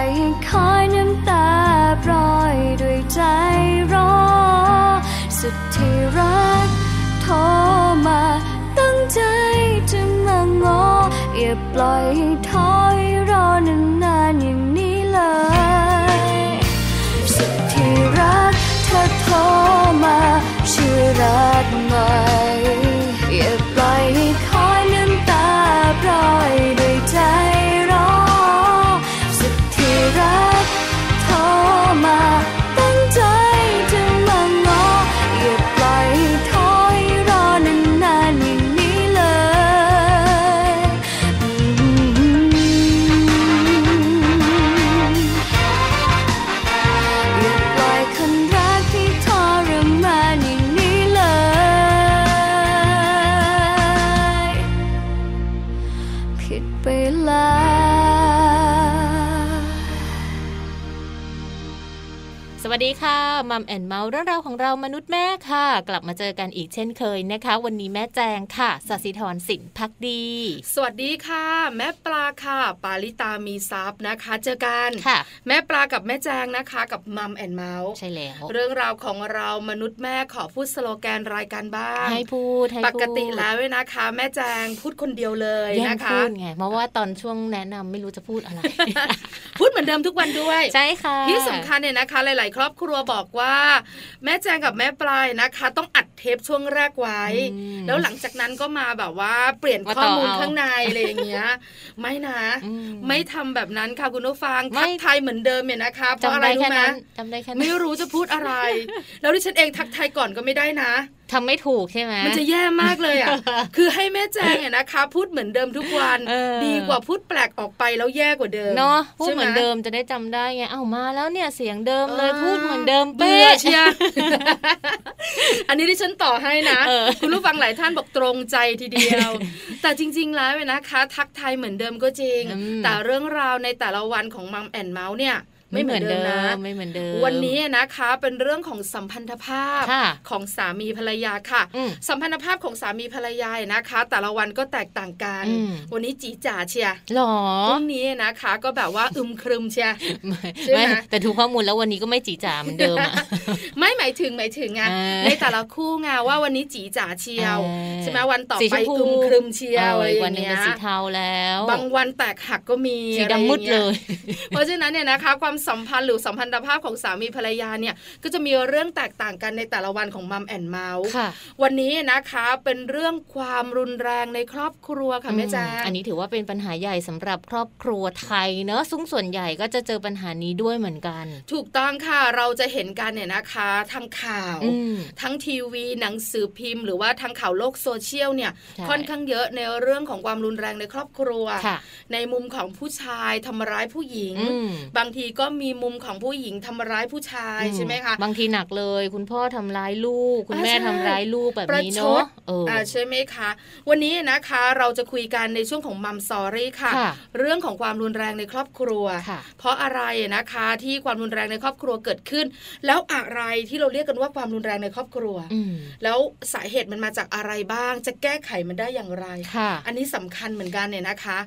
อยคอยน้ำตาปล่อยด้วยใจรอ สุดที่รักโทรมาตั้งใจจะมางออย่าปล่อยให้ถอยรอนานนานอย่างนี้เลย สุดที่รักเธอโทรมาชื่อรัก Mum and Mouth เรื่องราวของเรามนุษย์แม่ค่ะ กลับมาเจอกันอีกเช่นเคยนะคะ วันนี้แม่แจงค่ะสัสิธรสินพักดี สวัสดีค่ะ แม่ปลาค่ะ ปาลิตามีทรัพย์นะคะ เจอกันค่ะ แม่ปลากับแม่แจงนะคะกับ Mum and Mouth ใช่แล้วเรื่องราวของเรามนุษย์แม่ขอพูดสโลแกนรายการบ้างให้พูดให้พูดปกติแล้วเว้ยนะคะ แม่แจงพูดคนเดียวเลยแย่งนะคะพูดไงเพราะว่าตอนช่วงแนะนำไม่รู้จะพูดอะไร พูดเหมือนเดิมทุกวันด้วยใช่ค่ะที่สำคัญเนี่ยนะคะ หลาย ๆ ครอบครัวบอกว่าแม่แจงกับแม่ปลายนะคะ ต้องอัดเทปช่วงแรกไว้อืมแล้วหลังจากนั้นก็มาแบบว่าเปลี่ยนว่าข้อมูลต่อเอาข้างในอะไรอย่างเงี้ย ไม่นะอืไม่ทำแบบนั้นค่ะคุณผู้ฟังไม่ทักทายเหมือนเดิมเนี่ยนะคะเพราะจำอะไรได้รู้แค่ไหมนั้นจำได้แค่นั้ไม่นรู้จะพูดอะไร แล้วดิฉันเองทักทายก่อนก็ไม่ได้นะ ทำไม่ถูกใช่ไหมมันจะแย่มากเลยอะคือให้แม่แจงเนี่ยนะคะ พูดเหมือนเดิมทุกวันเออดีกว่าพูดแปลกออกไปแล้วแย่กว่าเดิมเนาะพูดใช่ไเหมือนเดิมจะได้จำได้ไงเอ้ามาแล้วเนี่ยเสียงเดิมเลยอ่าพูดเหมือนเดิมเบื่เป๊ะอเชียอันนี้ดิฉันต่อให้นะเออคุณผู้ฟังหลายท่านบอกตรงใจทีเดียว แต่จริง ๆ แล้วเนี่ยนะคะ ทักทายเหมือนเดิมก็จริงอืมแต่เรื่องราวในแต่ละวันของมัมแอนเมาส์เนี่ย ไม่เหมือนเดิมนะไม่เหมือนเดิมวันนี้นะคะเป็นเรื่องของสัมพันธภาพค่ะของสามีภรรยาค่ะอืมสัมพันธภาพของสามีภรรยานะคะ แต่ละวันก็แตกต่างกันอืมวันนี้จีจ๋าเชียร์หรอพรุ่งนี้นะคะ ก็แบบว่าอึมครึมเชียร์ไม่ใช่ไหมไม่แต่ถูกข้อมูลแล้ววันนี้ก็ไม่จีจ๋าเหมือนเดิมอะไม่หมายถึงหมายถึงไงอ่าในแต่ละคู่ไงว่าวันนี้จีจ๋าเชียวเออใช่ไหมวันต่อสีไปชมพูอึมครึมเชียวอะไรเอออวันย่างหนึงเงี้เป็นยสีเทาแล้ว บางวันแตกหักก็มีสีอะไรอดำย่างมืดงี้เลย เพราะฉะนั้นเนี่ยนะคะความสัมพันธ์หรือสัมพันธภาพของสามีภรรยาเนี่ยก็จะมีเรื่องแตกต่างกันในแต่ละวันของมัมแอนเมาส์ค่ะวันนี้นะคะเป็นเรื่องความรุนแรงในครอบครัวค่ะแม่แจ้งอันนี้ถือว่าเป็นปัญหาใหญ่สำหรับครอบครัวไทยเนอะซึ่งส่วนใหญ่ก็จะเจอปัญหานี้ด้วยเหมือนกัน ถูกต้องค่ะเราจะเห็นกันเนี่ยนะคะทางข่าวอืมทั้งทีวีหนังสือพิมพ์ หรือว่าทางข่าวโลกโซเชียลเนี่ยใช่ค่อนข้างเยอะในเรื่องของความรุนแรงในครอบครัวค่ะในมุมของผู้ชายทำร้ายผู้หญิงอืมบางทีก็มีมุมของผู้หญิงทำร้ายผู้ชายใช่ไหมคะบางทีหนักเลย คุณพ่อทำร้ายลูก คุณแม่อ่าใช่ทำร้ายลูกแบบประนี้ชเนาะดเออออ่าใช่ไหมคะ วันนี้นะคะเราจะคุยกันในช่วงของมัมซอรี่ค่ะค่ะ เรื่องของความรุนแรงในครอบครัวค่ะเพราะอะไรนะคะที่ความรุนแรงในครอบครัวเกิดขึ้น แล้วอะไรที่เราเรียกกันว่าความรุนแรงในครอบครัวอืมแล้วสาเหตุมันมาจากอะไรบ้าง จะแก้ไขมันได้อย่างไรค่ะอันนี้สำคัญเหมือนกันเนี่ยนะคะ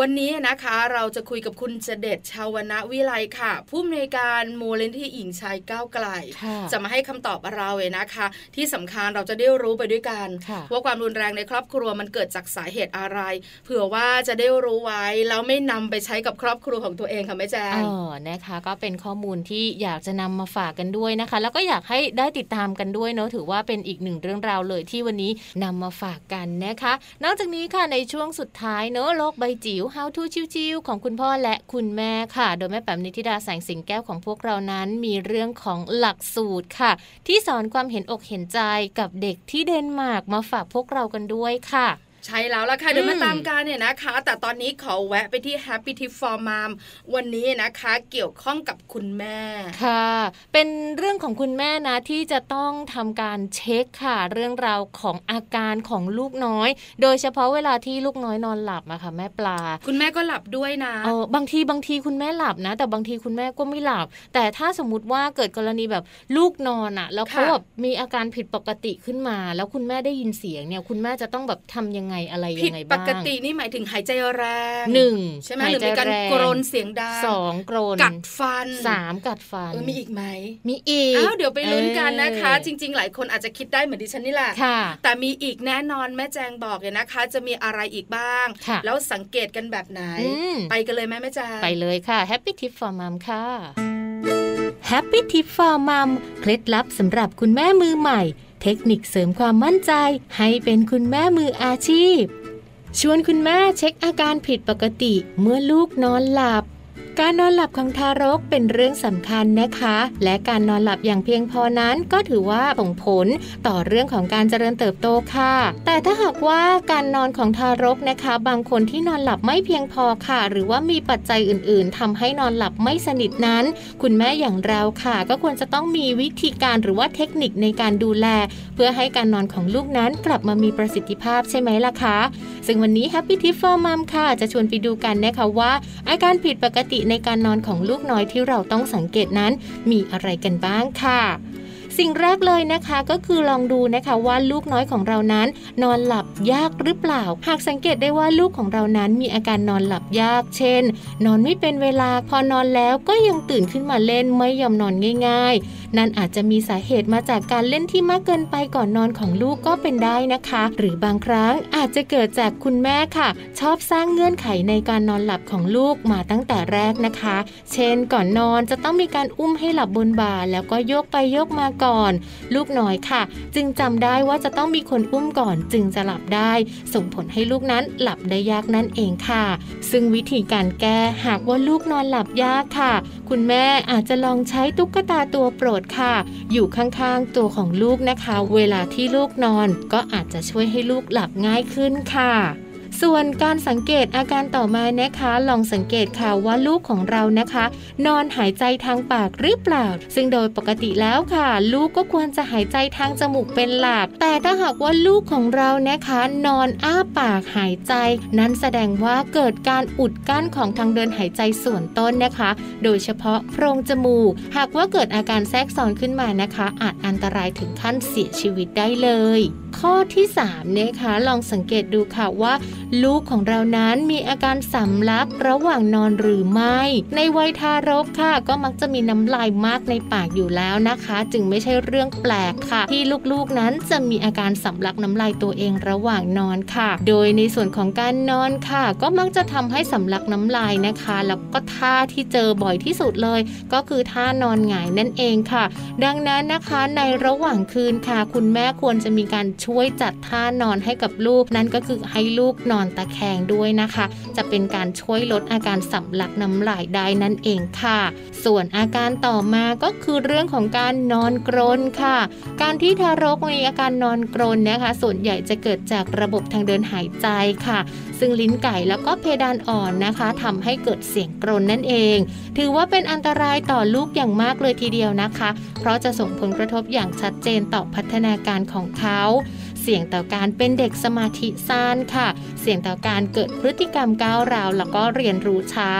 วันนี้นะคะเราจะคุยกับคุณเจเดชชาวนะวิไลค่ะผู้อำนวยการมูลนิธิหญิงชายก้าวไกลค่ะจะมาให้คำตอบเราเลยนะคะ ที่สำคัญเราจะได้รู้ไปด้วยกันค่ะว่าความรุนแรงในครอบครัวมันเกิดจากสาเหตุอะไร เผื่อว่าจะได้รู้ไว้แล้วไม่นำไปใช้กับครอบครัวของตัวเองค่ะแม่แจ้เองอนะคะ ก็เป็นข้อมูลที่อยากจะนำมาฝากกันด้วยนะคะ แล้วก็อยากให้ได้ติดตามกันด้วยเนาะถือว่าเป็นอีกหนึ่งเรื่องราวเลยที่วันนี้นำมาฝากกันนะคะ นอกจากนี้ค่ะในช่วงสุดท้ายเนาะโลกใบจิ๋ว How to ชิวๆของคุณพ่อและคุณแม่ค่ะ โดยแม่แป๋มนิธิดาแสงสิงแก้วของพวกเรานั้นมีเรื่องของหลักสูตรค่ะ ที่สอนความเห็นอกเห็นใจกับเด็กที่เดนมาร์กมาฝากพวกเรากันด้วยค่ะ ใช่แล้วล่ะค่ะเดี๋ยวมาอืมตามกันเนี่ยนะคะ แต่ตอนนี้ขอแวะไปที่ Happy Tip for Mom วันนี้นะคะเกี่ยวข้องกับคุณแม่ค่ะ เป็นเรื่องของคุณแม่นะที่จะต้องทำการเช็คค่ะ เรื่องราวของอาการของลูกน้อย โดยเฉพาะเวลาที่ลูกน้อยนอนหลับอะค่ะแม่ปลา คุณแม่ก็หลับด้วยนะเออบางทีบางทีคุณแม่หลับนะ แต่บางทีคุณแม่ก็ไม่หลับ แต่ถ้าสมมติว่าเกิดกรณีแบบลูกนอนอะแล้วเขาค่ะแบบมีอาการผิดปกติขึ้นมา แล้วคุณแม่ได้ยินเสียงเนี่ยคุณแม่จะต้องแบบทำยังไงอะไรยัผิดงไงปบ้างกตินี่หมายถึงหายใจแรงหนึ่งใช่ไหมหายหรือใจมีการแรงกรนเสียงดังสองกรนกัดฟันสามกัดฟันเออมีอีกไหม มีอีกอ้าวเดี๋ยวไปลุ้นกันนะคะเออจริง ๆ หลายคนอาจจะคิดได้เหมือนดิฉันนี่แหละค่ะแต่มีอีกแน่นอนแม่แจงบอกเลยนะคะ จะมีอะไรอีกบ้างค่ะแล้วสังเกตกันแบบไหนอืมไปกันเลยไหมแม่แจงไปเลยค่ะ Happy Tip for Mom ค่ะ Happy Tip for Mom เคล็ดลับสำหรับคุณแม่มือใหม่ เทคนิคเสริมความมั่นใจให้เป็นคุณแม่มืออาชีพ ชวนคุณแม่เช็คอาการผิดปกติเมื่อลูกนอนหลับ การนอนหลับของทารกเป็นเรื่องสำคัญนะคะ และการนอนหลับอย่างเพียงพอนั้นก็ถือว่าส่งผลต่อเรื่องของการเจริญเติบโตค่ะ แต่ถ้าหากว่าการนอนของทารกนะคะ บางคนที่นอนหลับไม่เพียงพอค่ะ หรือว่ามีปัจจัยอื่น ๆทำให้นอนหลับไม่สนิทนั้น คุณแม่อย่างเราค่ะ ก็ควรจะต้องมีวิธีการหรือว่าเทคนิคในการดูแล เพื่อให้การนอนของลูกนั้นกลับมามีประสิทธิภาพใช่ไหมล่ะคะ ซึ่งวันนี้ Happy Tip for Mom ค่ะ จะชวนไปดูกันนะคะว่าอาการผิดปกติในการนอนของลูกน้อยที่เราต้องสังเกตนั้น มีอะไรกันบ้างค่ะสิ่งแรกเลยนะคะก็คือลองดูนะคะว่าลูกน้อยของเรานั้น นอนหลับยากหรือเปล่า หากสังเกตได้ว่าลูกของเรานั้นมีอาการนอนหลับยาก เช่น นอนไม่เป็นเวลาพอนอนแล้วก็ยังตื่นขึ้นมาเล่นไม่ยอมนอนง่ายนั่นอาจจะมีสาเหตุมาจากการเล่นที่มากเกินไปก่อนนอนของลูกก็เป็นได้นะคะ หรือบางครั้งอาจจะเกิดจากคุณแม่ค่ะ ชอบสร้างเงื่อนไขในการนอนหลับของลูกมาตั้งแต่แรกนะคะ เช่น ก่อนนอนจะต้องมีการอุ้มให้หลับบนบ่าแล้วก็โยกไปโยกมาก่อน ลูกน้อยค่ะ จึงจำได้ว่าจะต้องมีคนอุ้มก่อนจึงจะหลับได้ ส่งผลให้ลูกนั้นหลับได้ยากนั่นเองค่ะ ซึ่งวิธีการแก้หากว่าลูกนอนหลับยากค่ะ คุณแม่อาจจะลองใช้ตุ๊กตาตัวโปรดค่ะ อยู่ข้างๆตัวของลูกนะคะ เวลาที่ลูกนอนก็อาจจะช่วยให้ลูกหลับง่ายขึ้นค่ะ ส่วนการสังเกตอาการต่อมานะคะ ลองสังเกตค่ะว่าลูกของเรานะคะ นอนหายใจทางปากหรือเปล่า ซึ่งโดยปกติแล้วค่ะ ลูกก็ควรจะหายใจทางจมูกเป็นหลัก แต่ถ้าหากว่าลูกของเรานะคะ นอนอ้าปากหายใจ นั้นแสดงว่าเกิดการอุดกั้นของทางเดินหายใจส่วนต้นนะคะ โดยเฉพาะโพรงจมูก หากว่าเกิดอาการแทรกซ้อนขึ้นมานะคะ อาจอันตรายถึงขั้นเสียชีวิตได้เลย ข้อที่3นะคะลองสังเกตดูค่ะว่าลูกของเรานั้นมีอาการสำลักระหว่างนอนหรือไม่ ในวัยทารกค่ะ ก็มักจะมีน้ำลายมากในปากอยู่แล้วนะคะ จึงไม่ใช่เรื่องแปลกค่ะ ที่ลูกๆนั้นจะมีอาการสำลักน้ำลายตัวเองระหว่างนอนค่ะ โดยในส่วนของการนอนค่ะ ก็มักจะทำให้สำลักน้ำลายนะคะ แล้วก็ท่าที่เจอบ่อยที่สุดเลย ก็คือท่านอนหงายนั่นเองค่ะ ดังนั้นนะคะในระหว่างคืนค่ะ คุณแม่ควรจะมีการช่วยจัดท่านอนให้กับลูกนั่นก็คือให้ลูกนอนอนตะแคงด้วยนะคะ จะเป็นการช่วยลดอาการสำลักน้ำลายได้นั่นเองค่ะ ส่วนอาการต่อมาก็คือเรื่องของการนอนกรนค่ะ การที่ทารกมีอาการนอนกรนนะคะ ส่วนใหญ่จะเกิดจากระบบทางเดินหายใจค่ะ ซึ่งลิ้นไก่แล้วก็เพดานอ่อนนะคะทำให้เกิดเสียงกรนนั่นเอง ถือว่าเป็นอันตรายต่อลูกอย่างมากเลยทีเดียวนะคะ เพราะจะส่งผลกระทบอย่างชัดเจนต่อพัฒนาการของเขา สี่ยงต่อการเป็นเด็กสมาธิสั้นค่ะ เสี่ยงต่อการเกิดพฤติกรรมก้าวร้าวแล้วก็เรียนรู้ช้า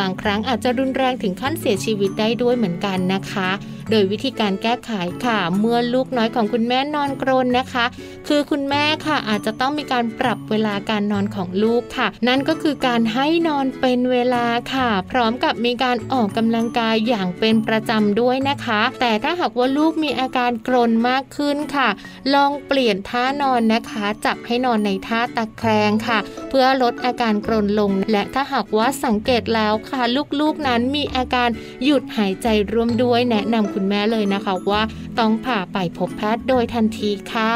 บางครั้งอาจจะรุนแรงถึงขั้นเสียชีวิตได้ด้วยเหมือนกันนะคะโดยวิธีการแก้ไขค่ะ เมื่อลูกน้อยของคุณแม่นอนกรนนะคะ คือคุณแม่ค่ะอาจจะต้องมีการปรับเวลาการนอนของลูกค่ะ นั่นก็คือการให้นอนเป็นเวลาค่ะ พร้อมกับมีการออกกำลังกายอย่างเป็นประจำด้วยนะคะ แต่ถ้าหากว่าลูกมีอาการกรนมากขึ้นค่ะ ลองเปลี่ยนท่านอนนะคะ จับให้นอนในท่าตะแคงค่ะ เพื่อลดอาการกรนลง และถ้าหากว่าสังเกตแล้วค่ะ ลูกๆนั้นมีอาการหยุดหายใจร่วมด้วยแนะนำคุณแม่เลยนะคะว่าต้องผ่าไปพบแพทย์โดยทันทีค่ะ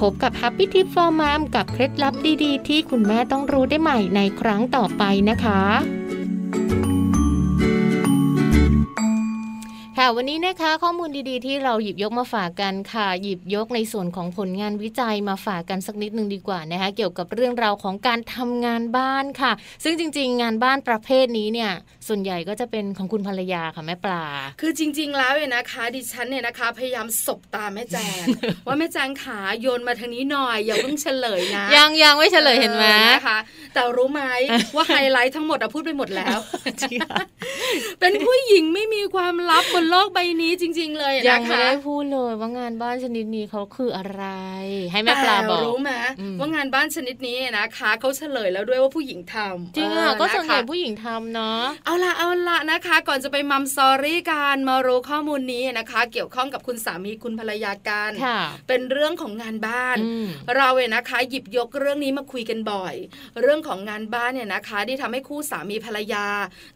พบกับ Happy Tip for Mom กับเคล็ดลับดีๆ ที่คุณแม่ต้องรู้ได้ใหม่ในครั้งต่อไปนะคะค่ะวันนี้นะคะข้อมูลดีๆ ที่เราหยิบยกมาฝากกันค่ะ หยิบยกในส่วนของผลงานวิจัยมาฝากกันสักนิดนึงดีกว่านะคะเกี่ยวกับเรื่องราวของการทำงานบ้านค่ะ ซึ่งจริง ๆ งานบ้านประเภทนี้เนี่ย ส่วนใหญ่ก็จะเป็นของคุณภรรยาค่ะแม่ปลา คือจริง ๆ แล้วเนี่ยนะคะ ดิฉันเนี่ยนะคะ พยายามสบตาแม่แจงว่าแม่แจงขาโยนมาทางนี้หน่อย อย่าเพิ่งเฉลยนะ ยังยังไม่เฉลยเห็นไหมนะคะแต่รู้ไหมว่าไฮไลท์ทั้งหมดพูดไปหมดแล้ว เป็นผู้หญิงไม่มีความลับบนโลกใบนี้จริง ๆ เลยนะคะยังไม่ได้พูดเลยว่างานบ้านชนิดนี้เขาคืออะไร ให้แม่ปลาบอกรู้ไหมว่างานบ้านชนิดนี้นะคะเขาเฉลยแล้วด้วยว่าผู้หญิงทำจริงอะก็ส่วนใหญ่ผู้หญิงทำเนาะเอาละเอาละนะคะ ก่อนจะไปมัมซอรี่การมารู้ข้อมูลนี้นะคะ เกี่ยวข้องกับคุณสามีคุณภรรยากันเป็นเรื่องของงานบ้าน เราเนี่ยนะคะ หยิบยกเรื่องนี้มาคุยกันบ่อย เรื่องของงานบ้านเนี่ยนะคะ ที่ทำให้คู่สามีภรรยา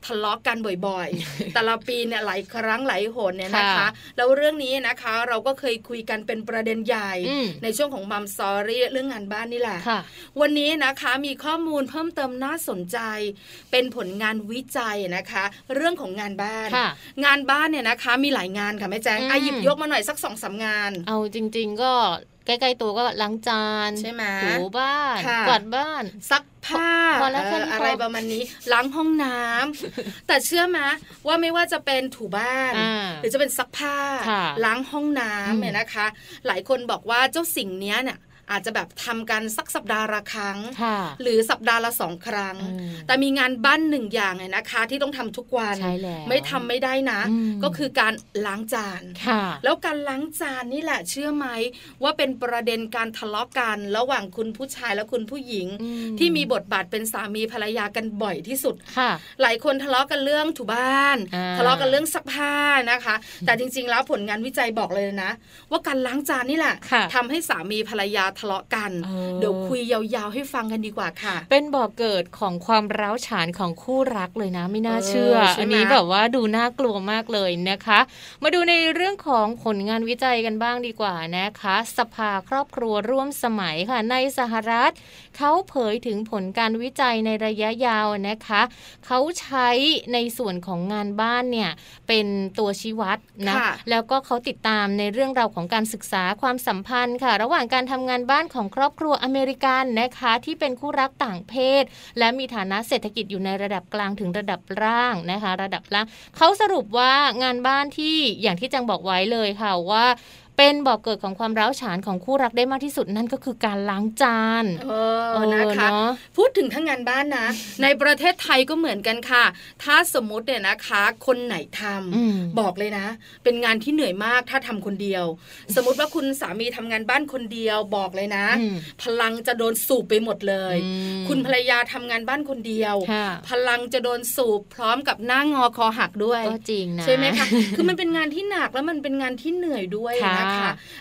ทะเลาะกันบ่อยๆ แต่ละปีเนี่ยหลายครั้งหลายหนเนี่ยนะคะ แล้วเรื่องนี้นะคะ เราก็เคยคุยกันเป็นประเด็นใหญ่ในช่วงของมัมซอรี่เรื่องงานบ้านนี่แหละวันนี้นะคะมีข้อมูลเพิ่มเติมน่าสนใจ เป็นผลงานวิจัยนะคะ เรื่องของงานบ้าน งานบ้านเนี่ยนะคะมีหลายงานค่ะแม่แจ้งอาหยิบยกมาหน่อยสักสองสางาน เอาจริง ๆ ก็ใกล้ๆตัวก็ล้างจานใช่ไหมถูบ้านกวาดบ้านซักผ้าอะไรประมาณนี้ล้างห้องน้ำแต่เชื่อไหมว่าไม่ว่าจะเป็นถูบ้าน หรือจะเป็นซักผ้าล้างห้องน้ำเนี่ยนะคะ หลายคนบอกว่าเจ้าสิ่งนี้เนี่ย อาจจะแบบทำกันสักสัปดาห์ละครั้ง หรือสัปดาห์ละสองครั้ง แต่มีงานบ้านหนึ่งอย่างไงนะคะ ที่ต้องทำทุกวันไม่ทำไม่ได้นะ ก็คือการล้างจานแล้วการล้างจานนี่แหละเชื่อไหมว่าเป็นประเด็นการทะเลาะกันระหว่างคุณผู้ชายและคุณผู้หญิง ที่มีบทบาทเป็นสามีภรรยากันบ่อยที่สุดหลายคนทะเลาะกันเรื่องถูบ้าน ทะเลาะกันเรื่องซักผ้านะคะ แต่จริง ๆ แล้วผลงานวิจัยบอกเลยนะ ว่าการล้างจานนี่แหละทำให้สามีภรรยาทะเลาะกัน เดี๋ยวคุยยาวๆให้ฟังกันดีกว่าค่ะ เป็นบ่อกเกิดของความร้าวฉานของคู่รักเลยนะ ไม่น่าเชื่ออันนี้แบบว่าดูน่ากลัวมากเลยนะคะ มาดูในเรื่องของผลงานวิจัยกันบ้างดีกว่านะคะ สภาครอบครัวร่วมสมัยค่ะในสหรัฐเขาเผยถึงผลการวิจัยในระยะยาวนะคะเขาใช้ในส่วนของงานบ้านเนี่ยเป็นตัวชี้วัดนะแล้วก็เขาติดตามในเรื่องราวของการศึกษาความสัมพันธ์ค่ะ ระหว่างการทำงานบ้านของครอบครัวอเมริกันนะคะ ที่เป็นคู่รักต่างเพศ และมีฐานะเศรษฐกิจอยู่ในระดับกลางถึงระดับล่างนะคะ ระดับล่างเขาสรุปว่างานบ้านที่อย่างที่จังบอกไว้เลยค่ะว่า เป็นบอกเกิดของความร้าวฉานของคู่รักได้มากที่สุดนั่นก็คือการล้างจานเออนะคะพูดถึงทั้งงานบ้านนะ ในประเทศไทยก็เหมือนกันค่ะ ถ้าสมมติเนี่ยนะคะ คนไหนทำบอกเลยนะ เป็นงานที่เหนื่อยมากถ้าทำคนเดียว สมมติว่าคุณสามีทำงานบ้านคนเดียวบอกเลยนะ พลังจะโดนสูบไปหมดเลย คุณภรรยาทำงานบ้านคนเดียว พลังจะโดนสูบพร้อมกับหน้างอคอหักด้วยก็จริงนะใช่ไหมคะคือมันเป็นงานที่หนักแล้วมันเป็นงานที่เหนื่อยด้วยนะค่ะ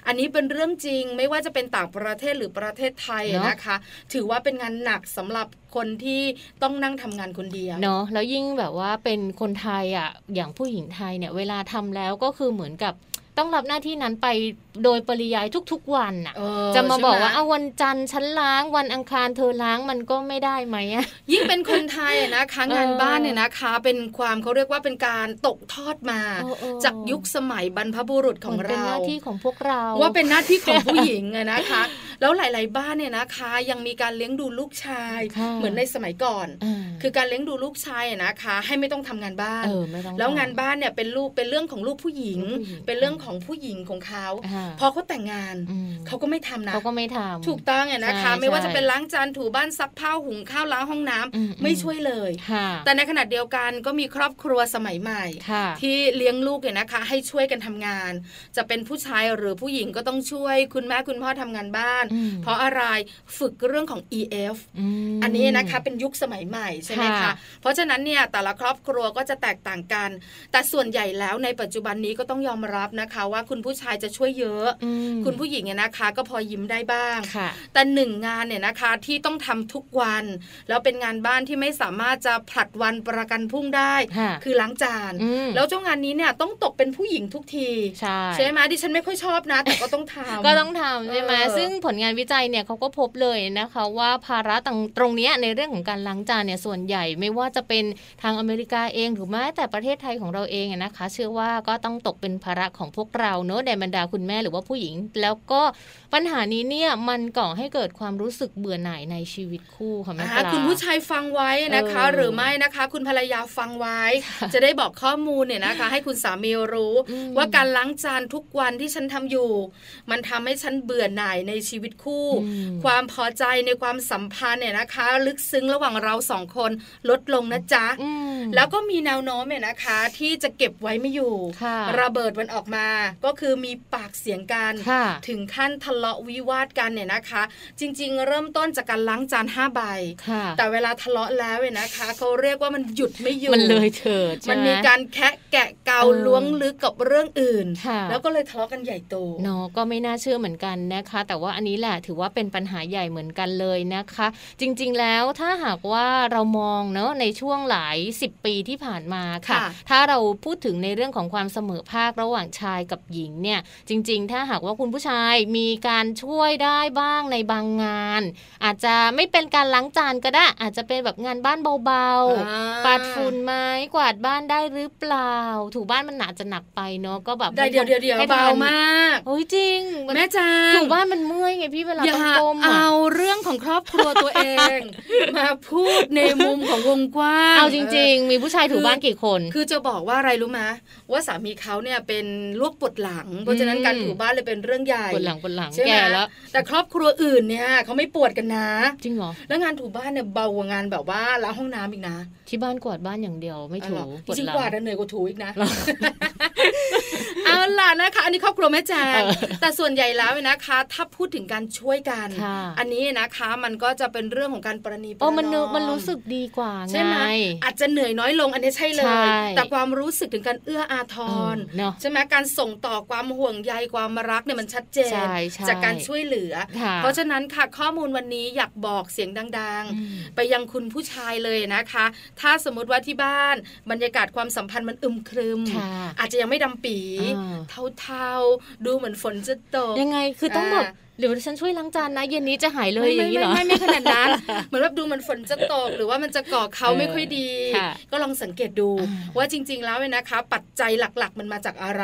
อันนี้เป็นเรื่องจริงไม่ว่าจะเป็นต่างประเทศหรือประเทศไทยนะคะ ถือว่าเป็นงานหนักสำหรับคนที่ต้องนั่งทำงานคนเดียวเนาะแล้วยิ่งแบบว่าเป็นคนไทยอะอย่างผู้หญิงไทยเนี่ยเวลาทำแล้วก็คือเหมือนกับต้องรับหน้าที่นั้นไปโดยปริยายทุกๆวันอะ จะมาบอกว่าเอาวันจันทร์ฉันล้างวันอังคารเธอล้างมันก็ไม่ได้ไหมอะยิ่งเป็นคนไทยนะคะงานบ้านเนี่ยนะคะ เป็นความเขาเรียกว่าเป็นการตกทอดมา จากยุคสมัยบรรพบุรุษของเราเป็นหน้าที่ของพวกเรา ว่าเป็นหน้าที่ของผู้หญิงนะคะ แล้วหลาย ๆ บ้านเนี่ยนะคะ ยังมีการเลี้ยงดูลูกชาย เหมือนในสมัยก่อน คือการเลี้ยงดูลูกชายนะคะ ให้ไม่ต้องทำงานบ้านแล้วงานบ้านเนี่ยเป็นลูกเป็นเรื่องของลูกผู้หญิง เป็นเรื่องของผู้หญิงของเขาพอเขาแต่งงานเขาก็ไม่ทำนะเขาก็ไม่ทำถูกต้องไงนะคะ ไม่ว่าจะเป็นล้างจานถูบ้านซักผ้าหุงข้าวล้างห้องน้ำไม่ช่วยเลย แต่ในขณะเดียวกันก็มีครอบครัวสมัยใหม่ ที่เลี้ยงลูกเนี่ยนะคะ ให้ช่วยกันทำงาน จะเป็นผู้ชายหรือผู้หญิงก็ต้องช่วยคุณแม่คุณพ่อทำงานบ้าน เพราะอะไรฝึกเรื่องของ EF อันนี้นะคะเป็นยุคสมัยใหม่ใช่ไหมคะเพราะฉะนั้นเนี่ยแต่ละครอบครัวก็จะแตกต่างกัน แต่ส่วนใหญ่แล้วในปัจจุบันนี้ก็ต้องยอมรับนะคะ ว่าคุณผู้ชายจะช่วยเยอะคุณผู้หญิงเนี่ยนะคะ ก็พอยิ้มได้บ้าง แต่หนึ่งงานเนี่ยนะคะที่ต้องทำทุกวัน แล้วเป็นงานบ้านที่ไม่สามารถจะผลัดวันประกันพุ่งได้ คือล้างจาน แล้วเจ้างานนี้เนี่ยต้องตกเป็นผู้หญิงทุกทีใช่ไหมดิฉันไม่ค่อยชอบนะ แต่ก็ต้องทำก็ต้องทำใช่ไหมซึ่งผลงานวิจัยเนี่ยเขาก็พบเลยนะคะว่าภาระตรงตรงนี้ในเรื่องของการล้างจานเนี่ยส่วนใหญ่ไม่ว่าจะเป็นทางอเมริกาเองหรือแม้แต่ประเทศไทยของเราเองนะคะ เชื่อว่าก็ต้องตกเป็นภาระของพวกเราเนอะในบรรดาคุณแม่หรือว่าผู้หญิง แล้วก็ปัญหานี้เนี่ยมันก่อให้เกิดความรู้สึกเบื่อหน่ายในชีวิตคู่ค่ะแม่ปลาคุณผู้ชายฟังไว้นะคะ หรือไม่นะคะ คุณภรรยาฟังไว้ จะได้บอกข้อมูลเนี่ยนะคะ ให้คุณสามีรู้ว่าการล้างจานทุกวันที่ฉันทำอยู่ มันทำให้ฉันเบื่อหน่ายในชีวิตคู่ ความพอใจในความสัมพันธ์เนี่ยนะคะ ลึกซึ้งระหว่างเราสองคนลดลงนะจ๊ะแล้วก็มีแนวโน้มเนี่ยนะคะ ที่จะเก็บไว้ไม่อยู่ระเบิดมันออกมา ก็คือมีปากเสียงกัน ถึงขั้นทะเลาะวิวาทกันเนี่ยนะคะ จริง ๆ เริ่มต้นจากการล้างจานห้าใบ แต่เวลาทะเลาะแล้วเนี่ยนะคะเขาเรียกว่ามันหยุดไม่อยู่มันเลยเถิดมันมีการแคะแกะเกาล้วงลึกกับเรื่องอื่น แล้วก็เลยทะเลาะกันใหญ่โตเนาะก็ไม่น่าเชื่อเหมือนกันนะคะ แต่ว่าอันนี้แหละถือว่าเป็นปัญหาใหญ่เหมือนกันเลยนะคะ จริง ๆ แล้วถ้าหากว่าเรามองเนาะในช่วงหลายสิบปีที่ผ่านมาค่ะ ถ้าเราพูดถึงในเรื่องของความเสมอภาคระหว่างชายกับหญิงเนี่ยจริงๆ ถ้าหากว่าคุณผู้ชายมีการช่วยได้บ้างในบางงาน อาจจะไม่เป็นการล้างจานก็ได้ อาจจะเป็นแบบงานบ้านเบาๆปัดฝุ่นไม้กวาดบ้านได้หรือเปล่าบาๆถูบ้านมันหนาจะหนักไปเนาะก็แบบได้เดี๋ยวเดี๋ยวเบามากโอ้ยจริงแม่จ้าถูบ้านมันเมื่อยไงพี่เวลาต้องก้มเอาเรื่องของครอบครัวตัวเอง มาพูดในมุมของวงกว้างเอาจริง ๆ มีผู้ชายถูบ้านกี่คน คือจะบอกว่าอะไรรู้ไหมว่าสามีเขาเนี่ยเป็นลวกปวดหลัง เพราะฉะนั้นการถูบ้านเลยเป็นเรื่องใหญ่ปวดหลังปวดหลังแก่แล้วแต่ครอบครัวอื่นเนี่ยเขาไม่ปวดกันนะจริงเหรอแล้วงานถูบ้านเนี่ยเบากว่างานแบบว่าล้างห้องน้ำอีกนะ ที่บ้านกวาดบ้านอย่างเดียวไม่ถูจริงกวาดเหนื่อยกว่าถูอีกนะ เอาล่ะนะคะ อันนี้ครอบครัวแม่แจงแต่ส่วนใหญ่แล้วนะคะ ถ้าพูดถึงการช่วยกัน อันนี้นะคะมันก็จะเป็นเรื่องของการประนีประนอมมันมันรู้สึกดีกว่าใช่ไหมอาจจะเหนื่อยน้อยลงอันนี้ใช่เลย แต่ความรู้สึกถึงการเอื้ออาทรใช่ไหมการส่งต่อความห่วงใยความรักเนี่ยมันชัดเจนจากการช่วยเหลือ เพราะฉะนั้นค่ะข้อมูลวันนี้อยากบอกเสียงดัง ๆ ไปยังคุณผู้ชายเลยนะคะ ถ้าสมมติว่าที่บ้านบรรยากาศความสัมพันธ์มันอึมครึม อาจจะยังไม่ดำปีเทาๆ ดูเหมือนฝนจะตก ยังไงคือต้องแบบหรือฉันช่วยล้างจานนะเย็นนี้จะหายเลยอย่างนี้เหรอไม่ไม่ขนาดนั้นเหมือนแบบดูมันฝนจะตกหรือว่ามันจะก่อเขาไม่ค่อยดี ก็ลองสังเกตดูว่าจริง ๆ แล้วเนี่ยนะคะ ปัจจัยหลักๆ มันมาจากอะไร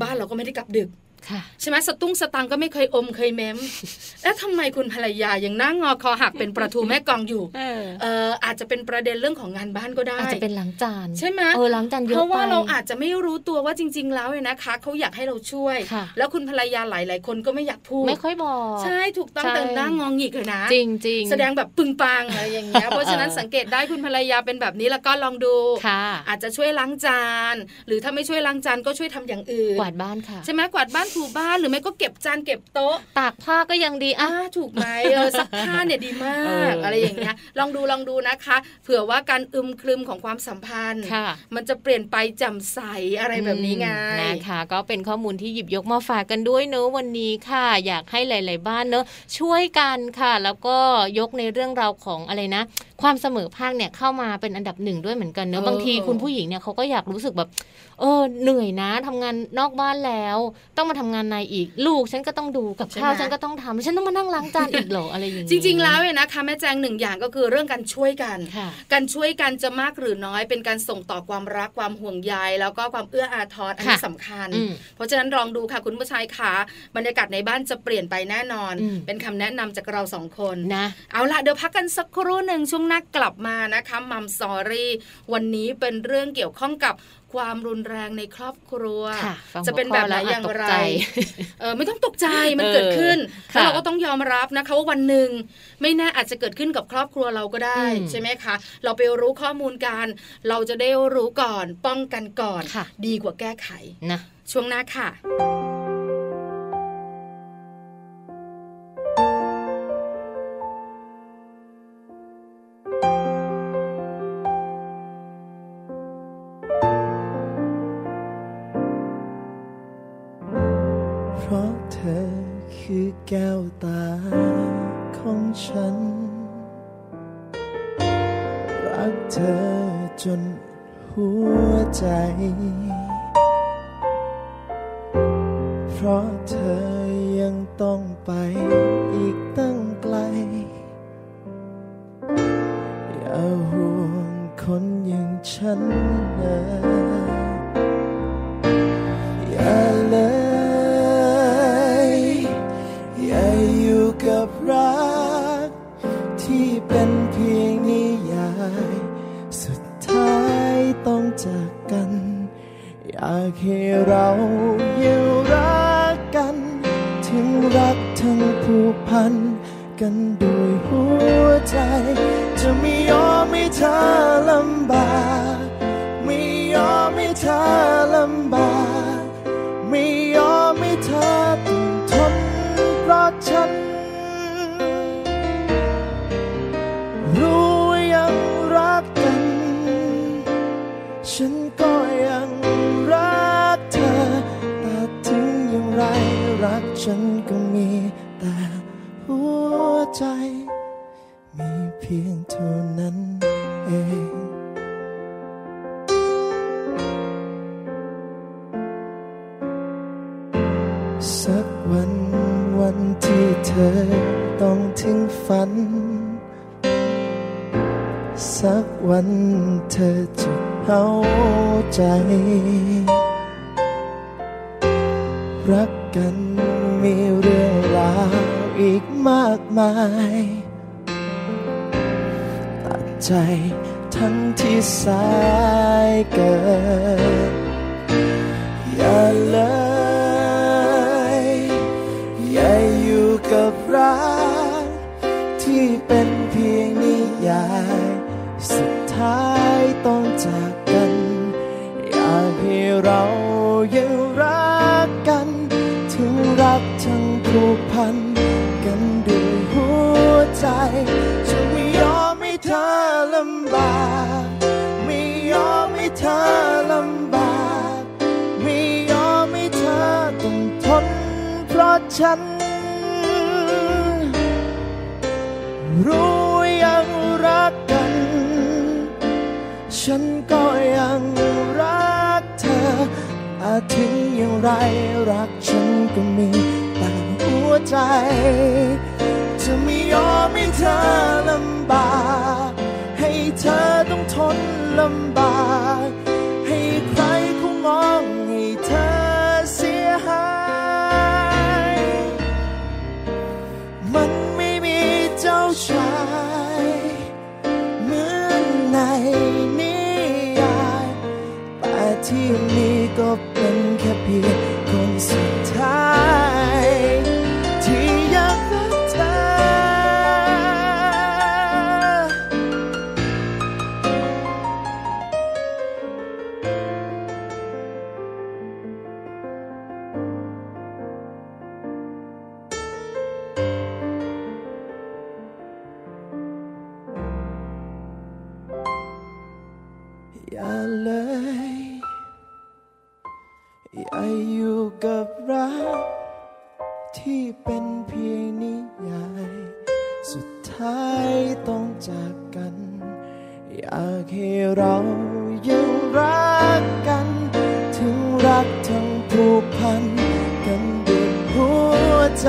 บ้านเราก็ไม่ได้กลับดึก ใช่ไหมสตุ้งสตังก็ไม่เคยอมเคยเม้ม แล้วทำไมคุณภรรยายังนั่งงอคอหักเป็นประตูแม่กองอยู่เอออาจจะเป็นประเด็นเรื่องของงานบ้านก็ได้อาจจะเป็นล้างจานใช่ไหมเออล้างจานเยอะเพราะว่าเราอาจจะไม่รู้ตัวว่าจริง ๆ แล้วเนี่ยนะคะเขาอยากให้เราช่วย แล้วคุณภรรยาหลาย ๆ คนก็ไม่อยากพูดไม่ค่อยบอก ใช่ถูกต้องแต่หน้างองหงิกเลยนะ จริงจริงแสดงแบบปึงปังอะไรอย่างเงี้ยเพราะฉะนั้นสังเกตได้คุณภรรยาเป็นแบบนี้แล้วก็ลองดูอาจจะช่วยล้างจาน หรือถ้าไม่ช่วยล้างจานก็ช่วยทำอย่างอื่นกวาดบ้านค่ะใช่ไหมกวาดบ้านถูบ้านหรือไม่ก็เก็บจานเก็บโต๊ะ ตากผ้าก็ยังดีอะถูกไหมเออซักผ้าเนี่ยดีมาก อะไรอย่างเงี้ยลองดูลองดูนะคะ เผื่อว่าการอึมครึมของความสัมพันธ์ มันจะเปลี่ยนไปจำใสอะไรแบบนี้ไงนะคะก็เป็นข้อมูลที่หยิบยกมาฝากกันด้วยเนอะวันนี้ค่ะ อยากให้หลาย ๆ บ้านเนอะช่วยกันค่ะ แล้วก็ยกในเรื่องราวของอะไรนะ ความเสมอภาคเนี่ยเข้ามาเป็นอันดับหนึ่งด้วยเหมือนกันเนอะบางทีคุณผู้หญิงเนี่ยเขาก็อยากรู้สึกแบบเออเหนื่อยนะทำงานนอกบ้านแล้ว ต้องมาทำงานในอีก ลูกฉันก็ต้องดูกับข้าวฉันก็ต้องทำฉันต้องมานั่งล้างจานอีกเหรออะไรอย่างนี้จริง ๆ แล้วเนี่ยนะคะแม่แจงหนึ่งอย่างก็คือเรื่องการช่วยกัน การช่วยกันจะมากหรือน้อยเป็นการส่งต่อความรักความห่วงใยแล้วก็ความเอื้ออาทรอันนี้สำคัญ เพราะฉะนั้นลองดูค่ะคุณผู้ชายค่ะบรรยากาศในบ้านจะเปลี่ยนไปแน่นอน เป็นคำแนะนำจากเราสองคนนะเอาล่ะเดี๋ยวพักกันสักครู่หนึ่งช่วงนักกลับมานะคะมัมสอรี่วันนี้เป็นเรื่องเกี่ยวข้องกับ ความรุนแรงในครอบครัว จะเป็นแบบไหนอย่างไรเออไม่ต้องตกใจมันเกิดขึ้นแล้วเราก็ต้องยอมรับนะคะว่าวันหนึ่งไม่แน่อาจจะเกิดขึ้นกับครอบครัวเราก็ได้ใช่ไหมคะ เราไปรู้ข้อมูลกันเราจะได้รู้ก่อนป้องกันก่อน ดีกว่าแก้ไขนะช่วงหน้าค่ะ อยากให้เรายังรักกันถึงรักทั้งผูกพัน กันด้วยหัวใจ จะไม่ยอมให้เธอลำ อต้องทิ้งฝัน สักวันเธอจะเข้าใจ รักกันมีเรื่องราวอีกมากมาย ตัดใจทั้งที่สายเกิดอย่าเลย พียงนิยาย สุดท้ายต้องจากกัน อยากให้เรายังรักกัน ถึงรักทั้งผูกพัน กันด้วยหัวใจจะไม่ยอมให้เธอลำบากไม่ยอมให้เธอลำบากไม่ยอมให้เธอต้องทนเพราะฉัน รู้ ฉันก็ยังรักเธอ อาถึงอย่างไรรักฉันก็มีแต่หัวใจ จะไม่ยอมให้เธอลำบาก ให้เธอต้องทนลำบาก เป็นเพียงนิยาย สุดท้ายต้องจากกัน อยากให้เรายังรักกัน ถึงรักทั้งผูกพันกันด้วยหัวใจ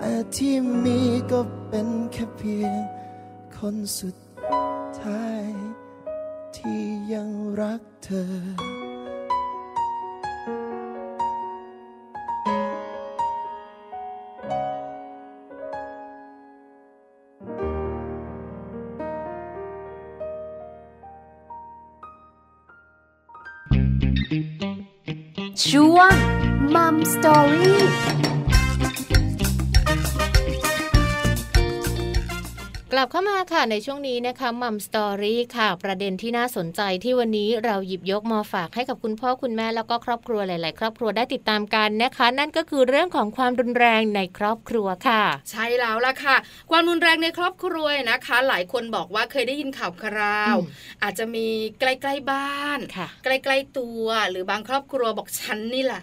แต่ที่มีก็เป็นแค่เพียงคนสุดท้าย ที่ยังรักเธอช่วง Mum Story กลับเข้ามาค่ะในช่วงนี้นะคะ Mum Story ค่ะ ประเด็นที่น่าสนใจที่วันนี้เราหยิบยกมาฝากให้กับคุณพ่อคุณแม่แล้วก็ครอบครัวหลาย ๆ ครอบครัวได้ติดตามกันนะคะ นั่นก็คือเรื่องของความรุนแรงในครอบครัวค่ะ ใช่แล้วล่ะค่ะ ความรุนแรงในครอบครัวนะคะ หลายคนบอกว่าเคยได้ยินข่าวคราวอืมอาจจะมีใกล้ ๆ บ้านค่ะใกล้ ๆ ตัว หรือบางครอบครัวบอกฉันนี่แหละ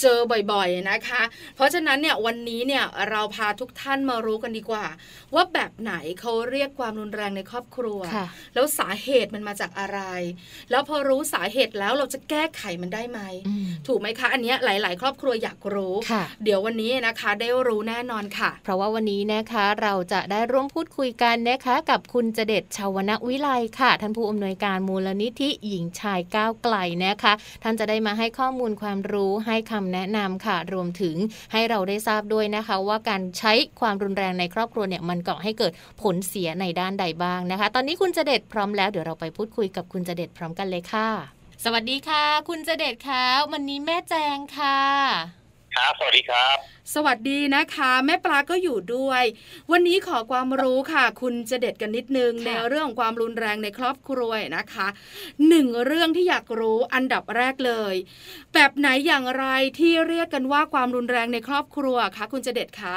เจอบ่อย ๆ นะคะ เพราะฉะนั้นเนี่ยวันนี้เนี่ยเราพาทุกท่านมารู้กันดีกว่า ว่าแบบไหนเขาเรียกความรุนแรงในครอบครัวค่ะแล้วสาเหตุมันมาจากอะไร แล้วพอรู้สาเหตุแล้วเราจะแก้ไขมันได้ไหมอืมถูกไหมคะ อันเนี้ยหลาย ๆ ครอบครัวอยากรู้ค่ะเดี๋ยววันนี้นะคะได้รู้แน่นอนค่ะ เพราะว่าวันนี้นะคะเราจะได้ร่วมพูดคุยกันนะคะ กับคุณจเด็ดชาวนะวิไลค่ะ ท่านผู้อำนวยการมูลนิธิหญิงชายก้าวไกลนะคะ ท่านจะได้มาให้ข้อมูลความรู้ให้คำแนะนำค่ะ รวมถึงให้เราได้ทราบด้วยนะคะ ว่าการใช้ความรุนแรงในครอบครัวเนี่ยมันก่อให้เกิดผลเสียในด้านใดบ้างนะคะ ตอนนี้คุณจเด็ดพร้อมแล้วเดี๋ยวเราไปพูดคุยกับคุณจเด็ดพร้อมกันเลยค่ะ สวัสดีค่ะ คุณจเด็ดค่ะวันนี้แม่แจงค่ะครับสวัสดีครับ สวัสดีนะคะ แม่ปลาก็อยู่ด้วย วันนี้ขอความรู้ค่ะ คุณจะเด็ดกันนิดนึงในเรื่องของความรุนแรงในครอบครัวนะคะหนึ่งเรื่องที่อยากรู้อันดับแรกเลย แบบไหนอย่างไรที่เรียกกันว่าความรุนแรงในครอบครัวคะคุณจะเด็ดคะ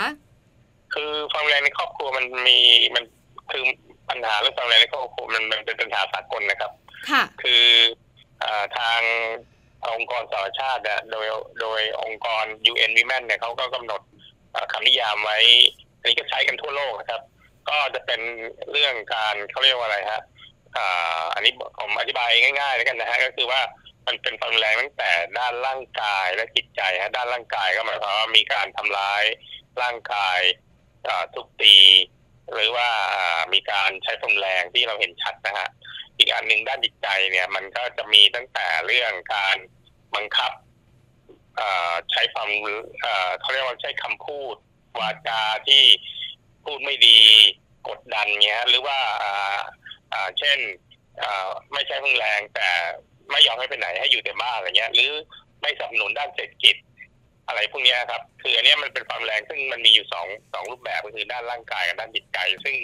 คือความแรงในครอบครัวมันมีมันคือปัญหาเรื่องความแรงในครอบครัวมันมันเป็นปัญหาสากลนะครับ ค่ะ คือทางองค์กรสหชาติโดยโดยองค์กร UN Women เนี่ยเขาก็กำหนดคำนิยามไว้อันนี้ก็ใช้กันทั่วโลกนะครับ ก็จะเป็นเรื่องการเขาเรียกว่าอะไรฮะอันนี้ผมอธิบายง่ายๆแล้วกันนะฮะก็คือว่ามันเป็นความแรงตั้งแต่ด้านร่างกายและจิตใจฮะด้านร่างกายก็หมายความว่ามีการทำร้ายร่างกาย ทุกตีหรือว่ามีการใช้ความแรงที่เราเห็นชัดนะฮะอีกอันหนึ่งด้านจิตใจเนี่ยมันก็จะมีตั้งแต่เรื่องการบังคับใช้ความเขาเรียกว่าใช้คำพูดวาจาที่พูดไม่ดีกดดันเงี้ยหรือว่าเช่นไม่ใช้รุนแรงแต่ไม่ยอมให้ไปไหนให้อยู่แต่บ้านอะไรเงี้ย หรือไม่สนับสนุนด้านเศรษฐกิจ อะไรพวกนี้ครับ คืออันนี้มันเป็นความแรงซึ่งมันมีอยู่สองสองรูปแบบก็คือด้านร่างกายกับด้านจิตใจ ซึ่ง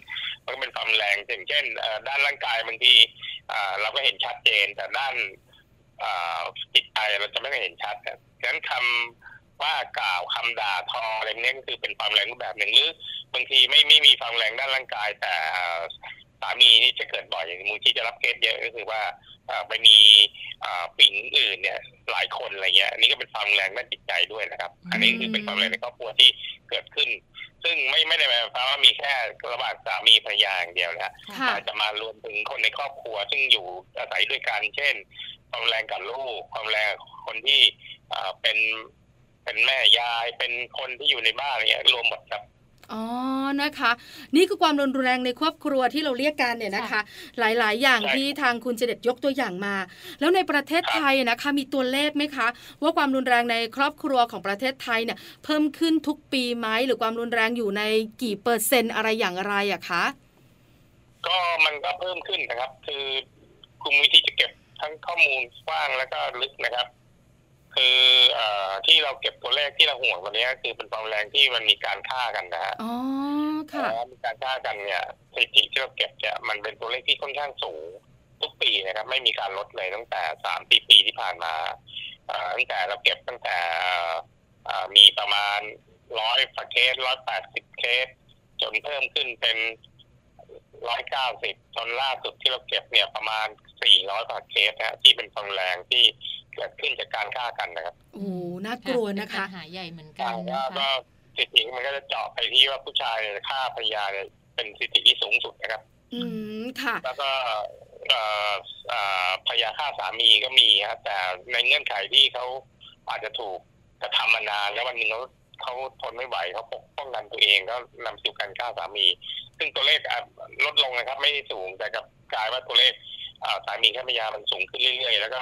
มันเป็นความแรงอย่างเช่นด้านร่างกายบางทีเราก็เห็นชัดเจน แต่ด้านจิตใจเราจะไม่เห็นชัดดังนั้นคำว่ากล่าวคำด่าทออะไรนี้ก็คือเป็นความแรงรูปแบบหนึ่งหรือบางทีไม่ไม่มีความแรงด้านร่างกายแต่ สามีนี่จะเกิดบ่อยอย่างมูที่จะรับเคสเยอะก็คือว่าไปมีผู้หญิงอื่นเนี่ยหลายคนอะไรเงี้ยนี่ก็เป็นความแรงด้านจิตใจด้วยนะครับ อันนี้คือเป็นความแรงในครอบครัวที่เกิดขึ้น ซึ่งไม่ไม่ได้หมายความว่ามีแค่ระหว่างสามีภรรยาอย่างเดียวนะอาจจะมารวมถึงคนในครอบครัว ซึ่งอยู่อาศัยด้วยกัน เช่น ความแรงกับลูก ความแรงคนที่เป็นเป็นแม่ยายเป็นคนที่อยู่ในบ้านอะไรเงี้ยรวมหมดครับ อ๋อ นะคะ นี่คือความรุนแรงในครอบครัวที่เราเรียกกันเนี่ยนะคะ หลายๆ อย่างที่ทางคุณเจเด็ดยกตัวอย่างมา แล้วในประเทศไทยนะคะ มีตัวเลขไหมคะ ว่าความรุนแรงในครอบครัวของประเทศไทยเนี่ยเพิ่มขึ้นทุกปีไหมหรือความรุนแรงอยู่ในกี่เปอร์เซ็นต์อะไรอย่างไรอะคะ ก็มันก็เพิ่มขึ้นนะครับ คือกลุ่มวิธีจะเก็บทั้งข้อมูลกว้างแล้วก็ลึกนะครับ คืออที่เราเก็บตัวเลขที่เราห่วงตอนนี้คือเป็นความแรงที่มันมีการฆ่ากันนะฮะอ๋อค่ะมีการฆ่ากันเนี่ยสถิติที่เราเก็บเนี่ยมันเป็นตัวเลขที่ค่อนข้างสูงทุกปีนะครับ ไม่มีการลดเลยตั้งแต่สามปีปีที่ผ่านมาตั้งแต่เราเก็บตั้งแต่มีประมาณร้อยเคสร้อยแปดสิบเคส จนเพิ่มขึ้นเป็นร้อยเก้าสิบจนล่าสุดที่เราเก็บเนี่ยประมาณสี่ร้อยกว่าเคสนะที่เป็นความแรงที่ เกิดขึ้นจากการฆ่ากันนะครับโอ้น่ากลัวนะคะหาใหญ่เหมือนกันนะก็สิทธิมันก็จะเจาะไปที่ว่าผู้ชายฆ่าภรรยาเนี่ยเป็นสิทธิที่สูงสุดนะครับ อืมค่ะ แล้วก็ภรรยาฆ่าสามีก็มีครับแต่ในเงื่อนไขที่เขาอาจจะถูกกระทำมานานแล้ววันหนึ่งเขาเขาทนไม่ไหวเขาปกป้องกันตัวเองก็นำสู่การฆ่าสามี ซึ่งตัวเลขลดลงนะครับ ไม่สูงแต่กับกลายว่าตัวเลขสามีแค่พยามันสูงขึ้นเรื่อยๆ แล้วก็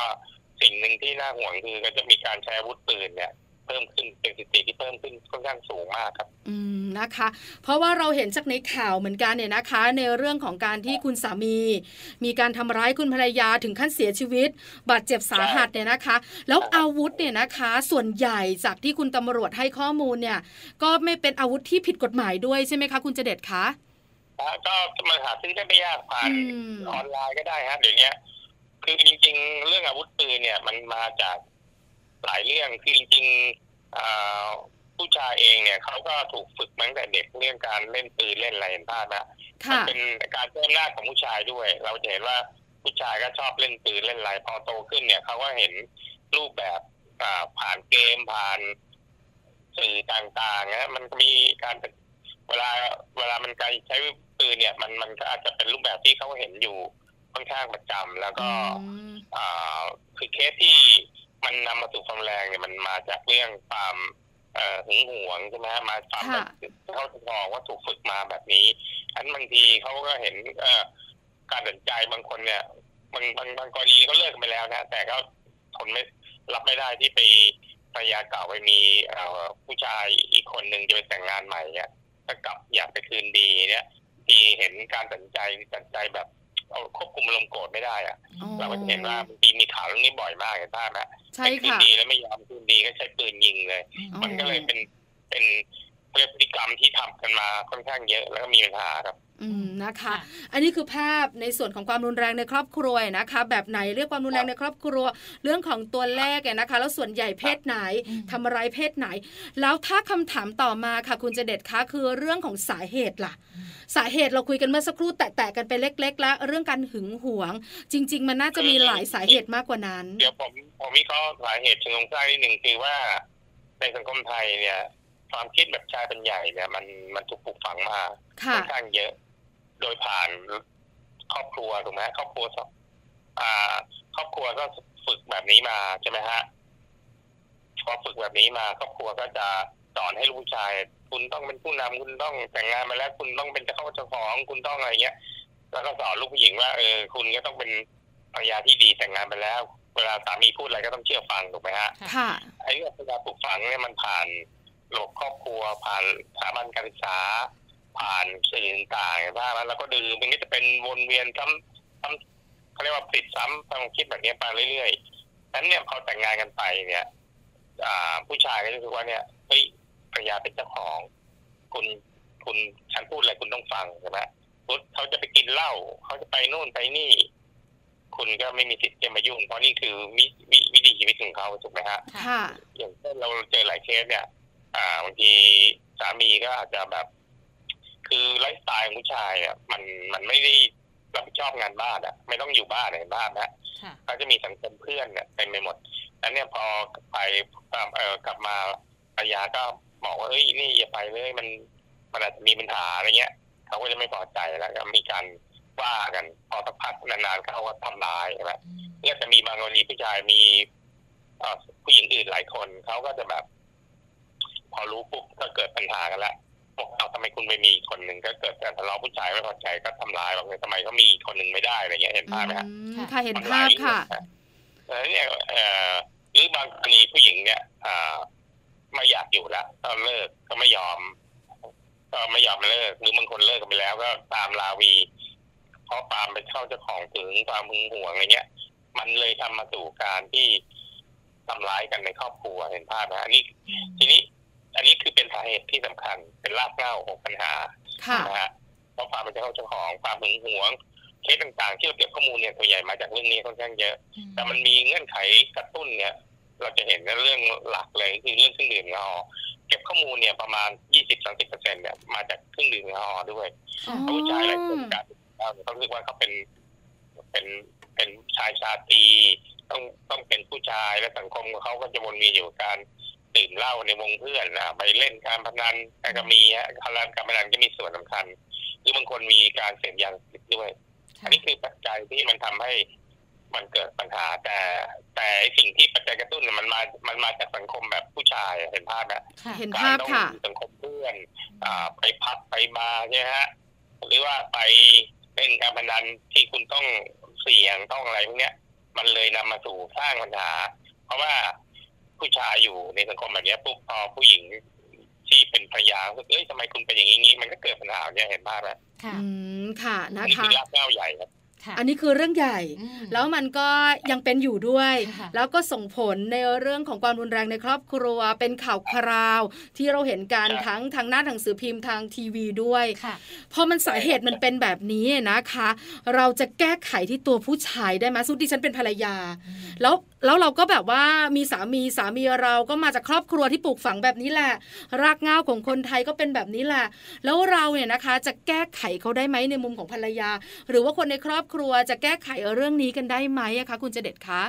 สิ่งหนึ่งที่น่าห่วงคือก็จะมีการใช้อาวุธปืนเนี่ยเพิ่มขึ้นเป็นสถิติที่เพิ่มขึ้นค่อนข้างสูงมากครับ อืมนะคะ เพราะว่าเราเห็นจากในข่าวเหมือนกันเนี่ยนะคะ ในเรื่องของการที่คุณสามี มีการทำร้ายคุณภรรยาถึงขั้นเสียชีวิต บาดเจ็บสาหัสเนี่ยนะคะ แล้วอาวุธเนี่ยนะคะ ส่วนใหญ่จากที่คุณตำรวจให้ข้อมูลเนี่ย ก็ไม่เป็นอาวุธที่ผิดกฎหมายด้วยใช่ไหมคะ คุณเจเด็ดคะก็มันหาซื้อได้ไม่ยากผ่านออนไลน์ก็ได้ฮะเดี๋ยวนี้ คือจริง ๆ เรื่องอาวุธปืนเนี่ย มันมาจากหลายเรื่องคือจริงๆผู้ชายเองเนี่ยเขาก็ถูกฝึกมาตั้งแต่เด็กเรื่องการเล่นปืนเล่นอะไรเห็นภาพนะมันเป็นการเพิ่มหน้าของผู้ชายด้วย เราจะเห็นว่าผู้ชายก็ชอบเล่นปืนเล่นอะไรพอโตขึ้นเนี่ยเขาก็เห็นรูปแบบผ่านเกมผ่านสื่อต่างๆนะมันมีการเวลาเวลามันการใช้ปืนเนี่ย มันมันก็อาจจะเป็นรูปแบบที่เขาเห็นอยู่ ค่อนข้างประจำแล้วก็คือเคสที่มันนำมาสู่ความแรงเนี่ยมันมาจากเรื่องความหึงหวงใช่ไหมมาความเขาจะมองว่าถูกฝึกมาแบบนี้อันบางทีเขาก็เห็นการตัดใจบางคนเนี่ยบางบางบางกรณีก็เลิกไปแล้วนะแต่ก็ทนไม่รับไม่ได้ที่ไปภรรยาเก่าไปมีผู้ชายอีกคนหนึ่งจะไปแต่งงานใหม่เนี่ยจะกลับอยากไปคืนดีเนี่ย ที่เห็นการตัดใจตัดใจแบบ เอาควบคุมอารมณ์โกรธไม่ได้อะเราก็จะเห็นว่าบางทีมีข่าวเรื่องนี้บ่อยมากเห็นภาพไหมใช่คืนค่ะดีแล้วไม่ยอมคืนดีก็ใช้ปืนยิงเลย มันก็เลยเป็นเป็นเรื่องพฤติกรรมที่ทำกันมาค่อนข้างเยอะแล้วก็มีปัญหาครับอืมนะคะ อันนี้คือภาพในส่วนของความรุนแรงในครอบครัวนะคะ แบบไหนเรียกความรุนแรงในครอบครัว เรื่องของตัวเลขเนี่ยนะคะ แล้วส่วนใหญ่เพศไหนทำอะไรเพศไหน แล้วถ้าคำถามต่อมาค่ะ คุณเจเด็ดคะคือเรื่องของสาเหตุล่ะ สาเหตุเราคุยกันเมื่อสักครู่แตะๆกันไปเล็ก ๆ แล้วเรื่องการหึงหวง จริง ๆ มันน่าจะมีหลายสาเหตุมากกว่านั้น เดี๋ยวผมผมวิเคราะห์สาเหตุเชิงโครงสร้างนิดหนึ่งคือว่า ในสังคมไทยเนี่ย ความคิดแบบชายเป็นใหญ่เนี่ยมันมันถูกปลูกฝังมาค่ะค่อนข้างเยอะ โดยผ่านครอบครัวถูกไหมครอบครัวสอ่า ครอบครัวก็ฝึกแบบนี้มาใช่ไหมฮะพอฝึกแบบนี้มาครอบครัวก็จะสอนให้ลูกผู้ชาย คุณต้องเป็นผู้นำคุณต้องแต่งงานมาแล้ว คุณต้องเป็นเจ้าเข้าเจ้าของคุณต้องอะไรเงี้ย แล้วก็สอนลูกผู้หญิงว่าเออคุณก็ต้องเป็นภรรยาที่ดีแต่งงานไปแล้ว เวลาสามีพูดอะไรก็ต้องเชื่อฟังถูกไหมฮะค่ะไอ้เรื่องการปลูกฝังเนี่ยมันผ่านระบบครอบครัว ผ่านสถาบันการศึกษา ผ่านสื่อต่างๆบ้างแล้วเราก็ดูมันก็จะเป็นวนเวียนซ้ำซ้ำเขาเรียกว่าติดซ้ำความคิดแบบนี้ไปเรื่อยๆนั้นเนี่ยพอแต่งงานกันไปเนี่ยอ่าผู้ชายก็จะรู้สึกว่าเนี่ยเฮ้ย ภรรยาเป็นเจ้าของ คุณคุณฉันพูดอะไรคุณต้องฟังใช่ไหมพุทเขาจะไปกินเหล้าเขาจะไปโน่นไปนี่ คุณก็ไม่มีสิทธิ์จะมายุ่ง เพราะนี่คือวิวิวิถีชีวิตของเขาถูกไหมฮะค่ะอย่างเช่นเราเจอหลายเคสเนี่ย อ่าบางทีสามีก็อาจจะแบบ คือไลฟ์สไตล์ของผู้ชายอะมันมันไม่ได้รับผิดชอบงานบ้านอะ ไม่ต้องอยู่บ้านในบ้านนะค่ะเขาจะมีสังคมเพื่อนเนี่ยเต็มไปหมดแล้วเนี่ยพอไปเออกลับมาภรรยาก็ บอกว่าเอ้ยนี่อย่าไปเลยมันมันอาจจะมีปัญหาอะไรเงี้ย เขาก็จะไม่พอใจแล้วก็มีการว่ากันพอสักพักนานๆเขาก็ทำร้ายใช่ไหมเนี่ยจะมีบางกรณีผู้ชายมีเอ่อผู้หญิงอื่นหลายคนเขาก็จะแบบ พอรู้ปุ๊บก็เกิดปัญหากันแล้วบอกเอาทำไมคุณไม่มีอีกคนหนึ่งก็เกิดการทะเลาะผู้ชายไม่พอใจก็ทำร้ายบอกเลยทำไมเขามีอีกคนหนึ่งไม่ได้อะไรเงี้ยเห็นภาพไหมฮะอืมค่ะค่ะเห็นภาพค่ะแล้วเนี่ยเอ่อหรือบางกรณีผู้หญิงเนี่ยอ่า ไม่อยากอยู่แล้วก็เลิกก็ไม่ยอม ก็ไม่ยอมเลิกหรือบางคนเลิกกันไปแล้ว ก็ตามลาวีเพราะตามไปเข้าเจ้าของถึงความหึงหวงอะไรเงี้ย มันเลยทำมาสู่การที่ทำร้ายกันในครอบครัวเห็นภาพนะอันนี้ ทีนี้ อันนี้คือเป็นสาเหตุที่สำคัญ เป็นรากเหง้าของปัญหาค่ะนะฮะเพราะความเป็นเจ้าเข้าเจ้าของความหึงหวงเคสต่างๆ ที่เราเก็บข้อมูลเนี่ยตัวใหญ่มาจากเรื่องนี้ค่อนข้างเยอะ แต่มันมีเงื่อนไขกระตุ้นเนี่ย เราจะเห็นในเรื่องหลักเลยคือเรื่องเครื่องดื่มแอลกอฮอล์เก็บข้อมูลเนี่ยประมาณ20-30%เนี่ยมาจากเครื่องดื่มแอลกอฮอล์ด้วยอ๋อเพราะผู้ชายหลายคนการเขาคิดว่าเขาเป็นเป็นเป็นชายชาตรีต้องต้องเป็นผู้ชายและสังคมของเขาก็จะวนเวียนอยู่กับการดื่มเหล้าในวงเพื่อนนะไปเล่นการพนันก็มีฮะการการพนันก็มีส่วนสำคัญ หรือบางคนมีการเสพยาเสพติดด้วย อันนี้คือปัจจัยที่มันทำให้ มันเกิดปัญหาแต่ แต่ไอ้สิ่งที่ปัจจัยกระตุ้นเนี่ยมันมา มันมาจากสังคมแบบผู้ชายอะเห็นภาพไหมค่ะเห็นการภาพต้องค่ะอยู่สังคมเพื่อนอ่าไปพักไปบาร์ใช่ไหมฮะหรือว่าไปเล่นการพนันที่คุณต้องเสี่ยงต้องอะไรพวกเนี้ย มันเลยนำมาสู่สร้างปัญหา เพราะว่าผู้ชายอยู่ในสังคมแบบเนี้ยปุ๊บพอผู้หญิงที่เป็นภรรยารู้สึกเอ้ยทำไมคุณเป็นอย่างนี้งี้มันก็เกิดปัญหาเนี่ยเห็นภาพไหมค่ะอืมค่ะอันะนี้คะคือรากเหง้าใหญ่ครับค่ะ อันนี้คือเรื่องใหญ่อืมแล้วมันก็ยังเป็นอยู่ด้วยค่ะแล้วก็ส่งผลในเรื่องของความรุนแรงในครอบครัว เป็นข่าวคราว ที่เราเห็นการครับทั้งทางหน้าหนังสือพิมพ์ทางทีวีด้วยค่ะพอมันสาเหตุมันเป็นแบบนี้นะคะ เราจะแก้ไขที่ตัวผู้ชายได้ไหมสุดที่ฉันเป็นภรรยา แล้วแล้วเราก็แบบว่ามีสามีสามีเราก็มาจากครอบครัวที่ปลูกฝังแบบนี้แหละ รากเหง้าของคนไทยก็เป็นแบบนี้แหละ แล้วเราเนี่ยนะคะ จะแก้ไขเขาได้ไหมในมุมของภรรยา หรือว่าคนในครอบครัวจะแก้ไขเรื่องนี้กันได้ไหมอะคะคุณเจเด็ดคะ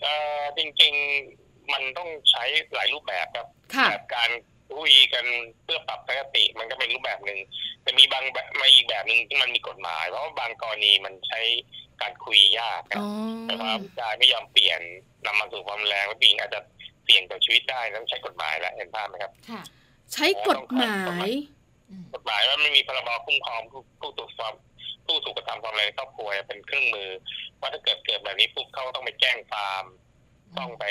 เอ่อจริงๆมันต้องใช้หลายรูปแบบครับค่ะแบบการคุยกันเพื่อปรับทัศนคติมันก็เป็นรูปแบบหนึ่งแต่มีบางแบบมาอีกแบบหนึ่งที่มันมีกฎหมาย เพราะว่าบางกรณีมันใช้ การคุยยากอะอ๋อแต่ว่าผู้ชายไม่ยอมเปลี่ยนนำมาสู่ความรุนแรงแล้วผู้หญิงอาจจะเสี่ยงต่อชีวิตได้ต้องใช้กฎหมายแล้วเห็นภาพไหมครับค่ะ ใช้กฎหมายอืมกฎหมายว่าไม่มีพรบคุ้มครองผู้ผู้ถูกความผู้ถูกกระทำความรุนแรงในครอบครัวเป็นเครื่องมือ ว่าถ้าเกิดเกิดแบบนี้ปุ๊บเขาก็ต้องไปแจ้งความต้องไป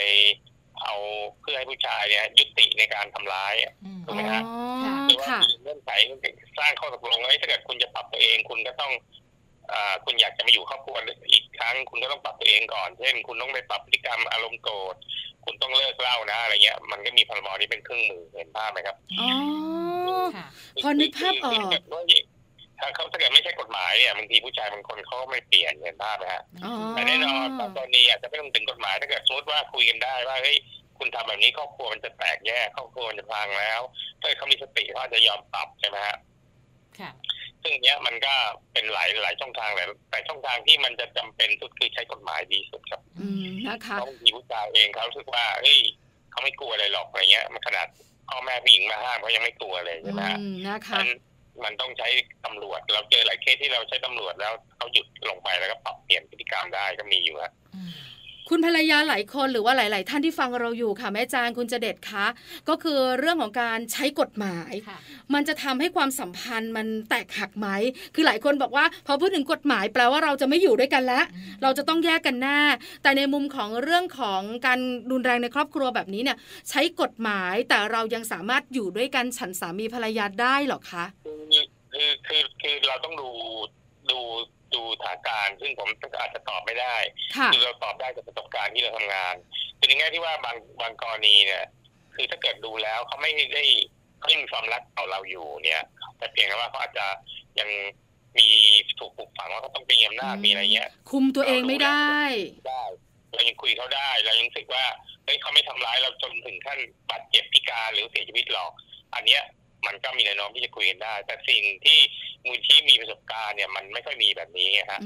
เอาเพื่อให้ผู้ชายเนี่ยยุติในการทำร้ายอะอืมถูกไหมฮะอ๋อหรือว่าค่ะมีเงื่อนไขสร้างข้อตกลงว่าถ้าเกิดคุณจะปรับตัวเอง คุณก็ต้อง คุณอยากจะมาอยู่ครอบครัวอีกครั้ง คุณก็ต้องปรับตัวเองก่อน เช่น คุณต้องไปปรับพฤติกรรมอารมณ์โกรธคุณต้องเลิกเล่านะอะไรเงี้ย มันก็มีพรบนี้เป็นเครื่องมือเห็นภาพไหมครับอ๋อพอนึกภาพออกถ้าเขาถ้าเกิดไม่ใช่กฎหมายเนี่ยบางทีผู้ชายบางคนเขาไม่เปลี่ยนเห็นภาพไหมฮะแต่แน่นอนตอนนี้อาจจะไม่ต้องถึงกฎหมายถ้าเกิดสมมติว่าคุยกันได้ว่าเฮ้ยคุณทำแบบนี้ครอบครัวมันจะแตกแยกครอบครัวมันจะพังแล้วถ้าเขามีสติเขาจะยอมปรับใช่ไหมฮะ ซึ่งเนี้ยมันก็เป็นหลายหลายช่องทางแหละแต่ช่องทางที่มันจะจำเป็นสุดคือใช้กฎหมายดีสุดครับอืมนะคะต้องมีผู้ชายเองเขาสึกว่าเฮ้ยเขาไม่กลัวอะไรหรอกอะไรเงี้ยมันขนาดพ่อแม่ผู้หญิงมาห้ามเขายังไม่กลัวเลยใช่ไหมฮะนะคะมันต้องใช้ตำรวจ เราเจอหลายเคสที่เราใช้ตำรวจแล้วเขาหยุดลงไปแล้วก็ปรับเปลี่ยนพฤติกรรมได้ก็มีอยู่ครับ คุณภรรยาหลายคนหรือว่าหลาย ๆ ท่านที่ฟังเราอยู่ค่ะแม่จางคุณจะเด็ดคะก็คือเรื่องของการใช้กฎหมาย มันจะทำให้ความสัมพันธ์มันแตกหักไหมคือหลายคนบอกว่าพอพูดถึงกฎหมายแปลว่าเราจะไม่อยู่ด้วยกันแล้ว เราจะต้องแยกกันแน่แต่ในมุมของเรื่องของการรุนแรงในครอบครัวแบบนี้เนี่ยใช้กฎหมายแต่เรายังสามารถอยู่ด้วยกันฉันสามีภรรยาได้หรอคะคือคือคือเราต้องดูดู ดูฐานการซึ่งผมอาจจะตอบไม่ได้คือเราตอบได้จากประสบการณ์ที่เราทำงานคือในแง่ที่ว่าบางบางกรณีเนี่ย คือถ้าเกิดดูแล้วเขาไม่ได้เขาไม่มีความรักต่อเราอยู่เนี่ย แต่เพียงแค่ว่าเขาอาจจะยังมีถูกปลูกฝังว่าเขาต้องเป็นอำนาจมีอะไรเงี้ย คุมตัวเองไม่ได้ได้เรายังคุยเขาได้เรายังรู้สึกว่าเฮ้ยเขาไม่ทำร้ายเราจนถึงขั้นบาดเจ็บพิการหรือเสียชีวิตหรอก อันเนี้ย มันก็มีแนวโน้มที่จะคุยกันได้ แต่สิ่งที่มูลที่มีประสบการณ์เนี่ยมันไม่ค่อยมีแบบนี้ฮะ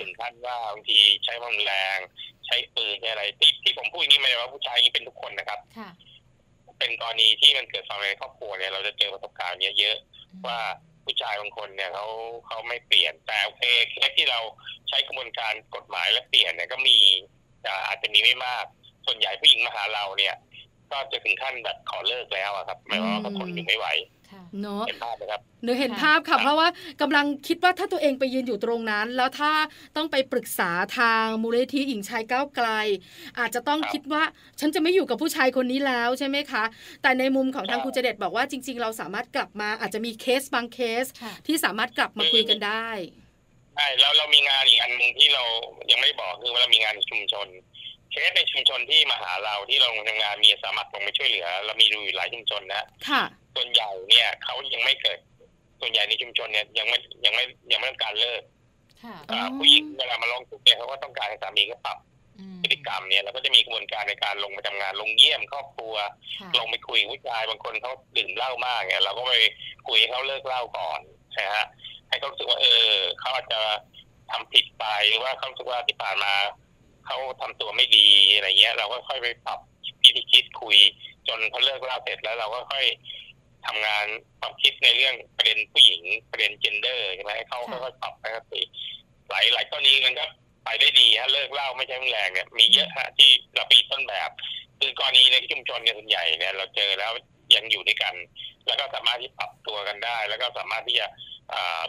ถึงขั้นว่าบางทีใช้ความแรง ใช้ปืนใช้อะไรที่ที่ผมพูดนี่ไม่ได้ว่าผู้ชายนี่เป็นทุกคนนะครับเป็นกรณีที่มันเกิดความในครอบครัวเนี่ยเราจะเจอประสบการณ์เนี้ยเยอะว่าผู้ชายบางคนเนี่ยเขาเขาไม่เปลี่ยนแต่โอเคแค่ที่เราใช้กระบวนการกฎหมายและเปลี่ยนเนี่ยก็มีแต่อาจจะมีไม่มาก ส่วนใหญ่ผู้หญิงมาหาเราเนี่ย ก็จะถึงขั้นแบบขอเลิกแล้วครับหมายว่าเขาทนอยู่ไม่ไหวเนาะเห็นภาพไหมครับหนูเห็นภาพค่ะ เพราะว่ากำลังคิดว่าถ้าตัวเองไปยืนอยู่ตรงนั้น แล้วถ้าต้องไปปรึกษาทางมูลนิธิหญิงชายก้าวไกล อาจจะต้องคิดว่าฉันจะไม่อยู่กับผู้ชายคนนี้แล้วใช่ไหมคะ แต่ในมุมของทางครูเจเดตบอกว่าจริง ๆ เราสามารถกลับมาอาจจะมีเคสบางเคส ที่สามารถกลับมาคุยกันได้ใช่แล้วเรามีงานอีกอันหนึ่งที่เรายังไม่บอกคือว่าเรามีงานชุมชน เคสในชุมชนที่มาหาเราที่เราทำงานมีสามัครลงมาช่วยเหลือ เรามีดูอยู่หลายชุมชนนะค่ะ ส่วนใหญ่เนี่ยเขายังไม่เกิด ส่วนใหญ่ในชุมชนเนี่ยยังไม่ยังไม่ยังไม่ต้องการเลิกผู้หญิงเวลามาลงทุกเนี่ยเขาก็ต้องการให้สามีเขาปรับพฤติกรรมเนี่ยเราก็จะมีกระบวนการในการลงไปทำงานลงเยี่ยมครอบครัว ลงไปคุยผู้ชายบางคนเขาดื่มเหล้ามากเนี่ยเราก็ไปคุยให้เขาเลิกเหล้าก่อนใช่ฮะให้เขารู้สึกว่าเออเขาอาจจะทำผิดไปหรือว่าเขาสึกว่าที่ผ่านมา เขาทำตัวไม่ดีอะไรเงี้ย เราก็ค่อยไปปรับพิธีคิดคุย จนเขาเลิกเล่าเสร็จแล้วเราก็ค่อยทำงานความคิดในเรื่องประเด็นผู้หญิงประเด็นเจนเดอร์ใช่ไหมเขาค่อยๆปรับไปครับหลายหลายกรณีมันก็ไปได้ดีฮะเลิกเล่าไม่ใช่แรงเนี่ยมีเยอะฮะที่เราปีต้นแบบคือกรณีในชุมชนเนี่ยส่วนใหญ่เนี่ยเราเจอแล้วยังอยู่ด้วยกัน แล้วก็สามารถที่ปรับตัวกันได้ แล้วก็สามารถที่จะ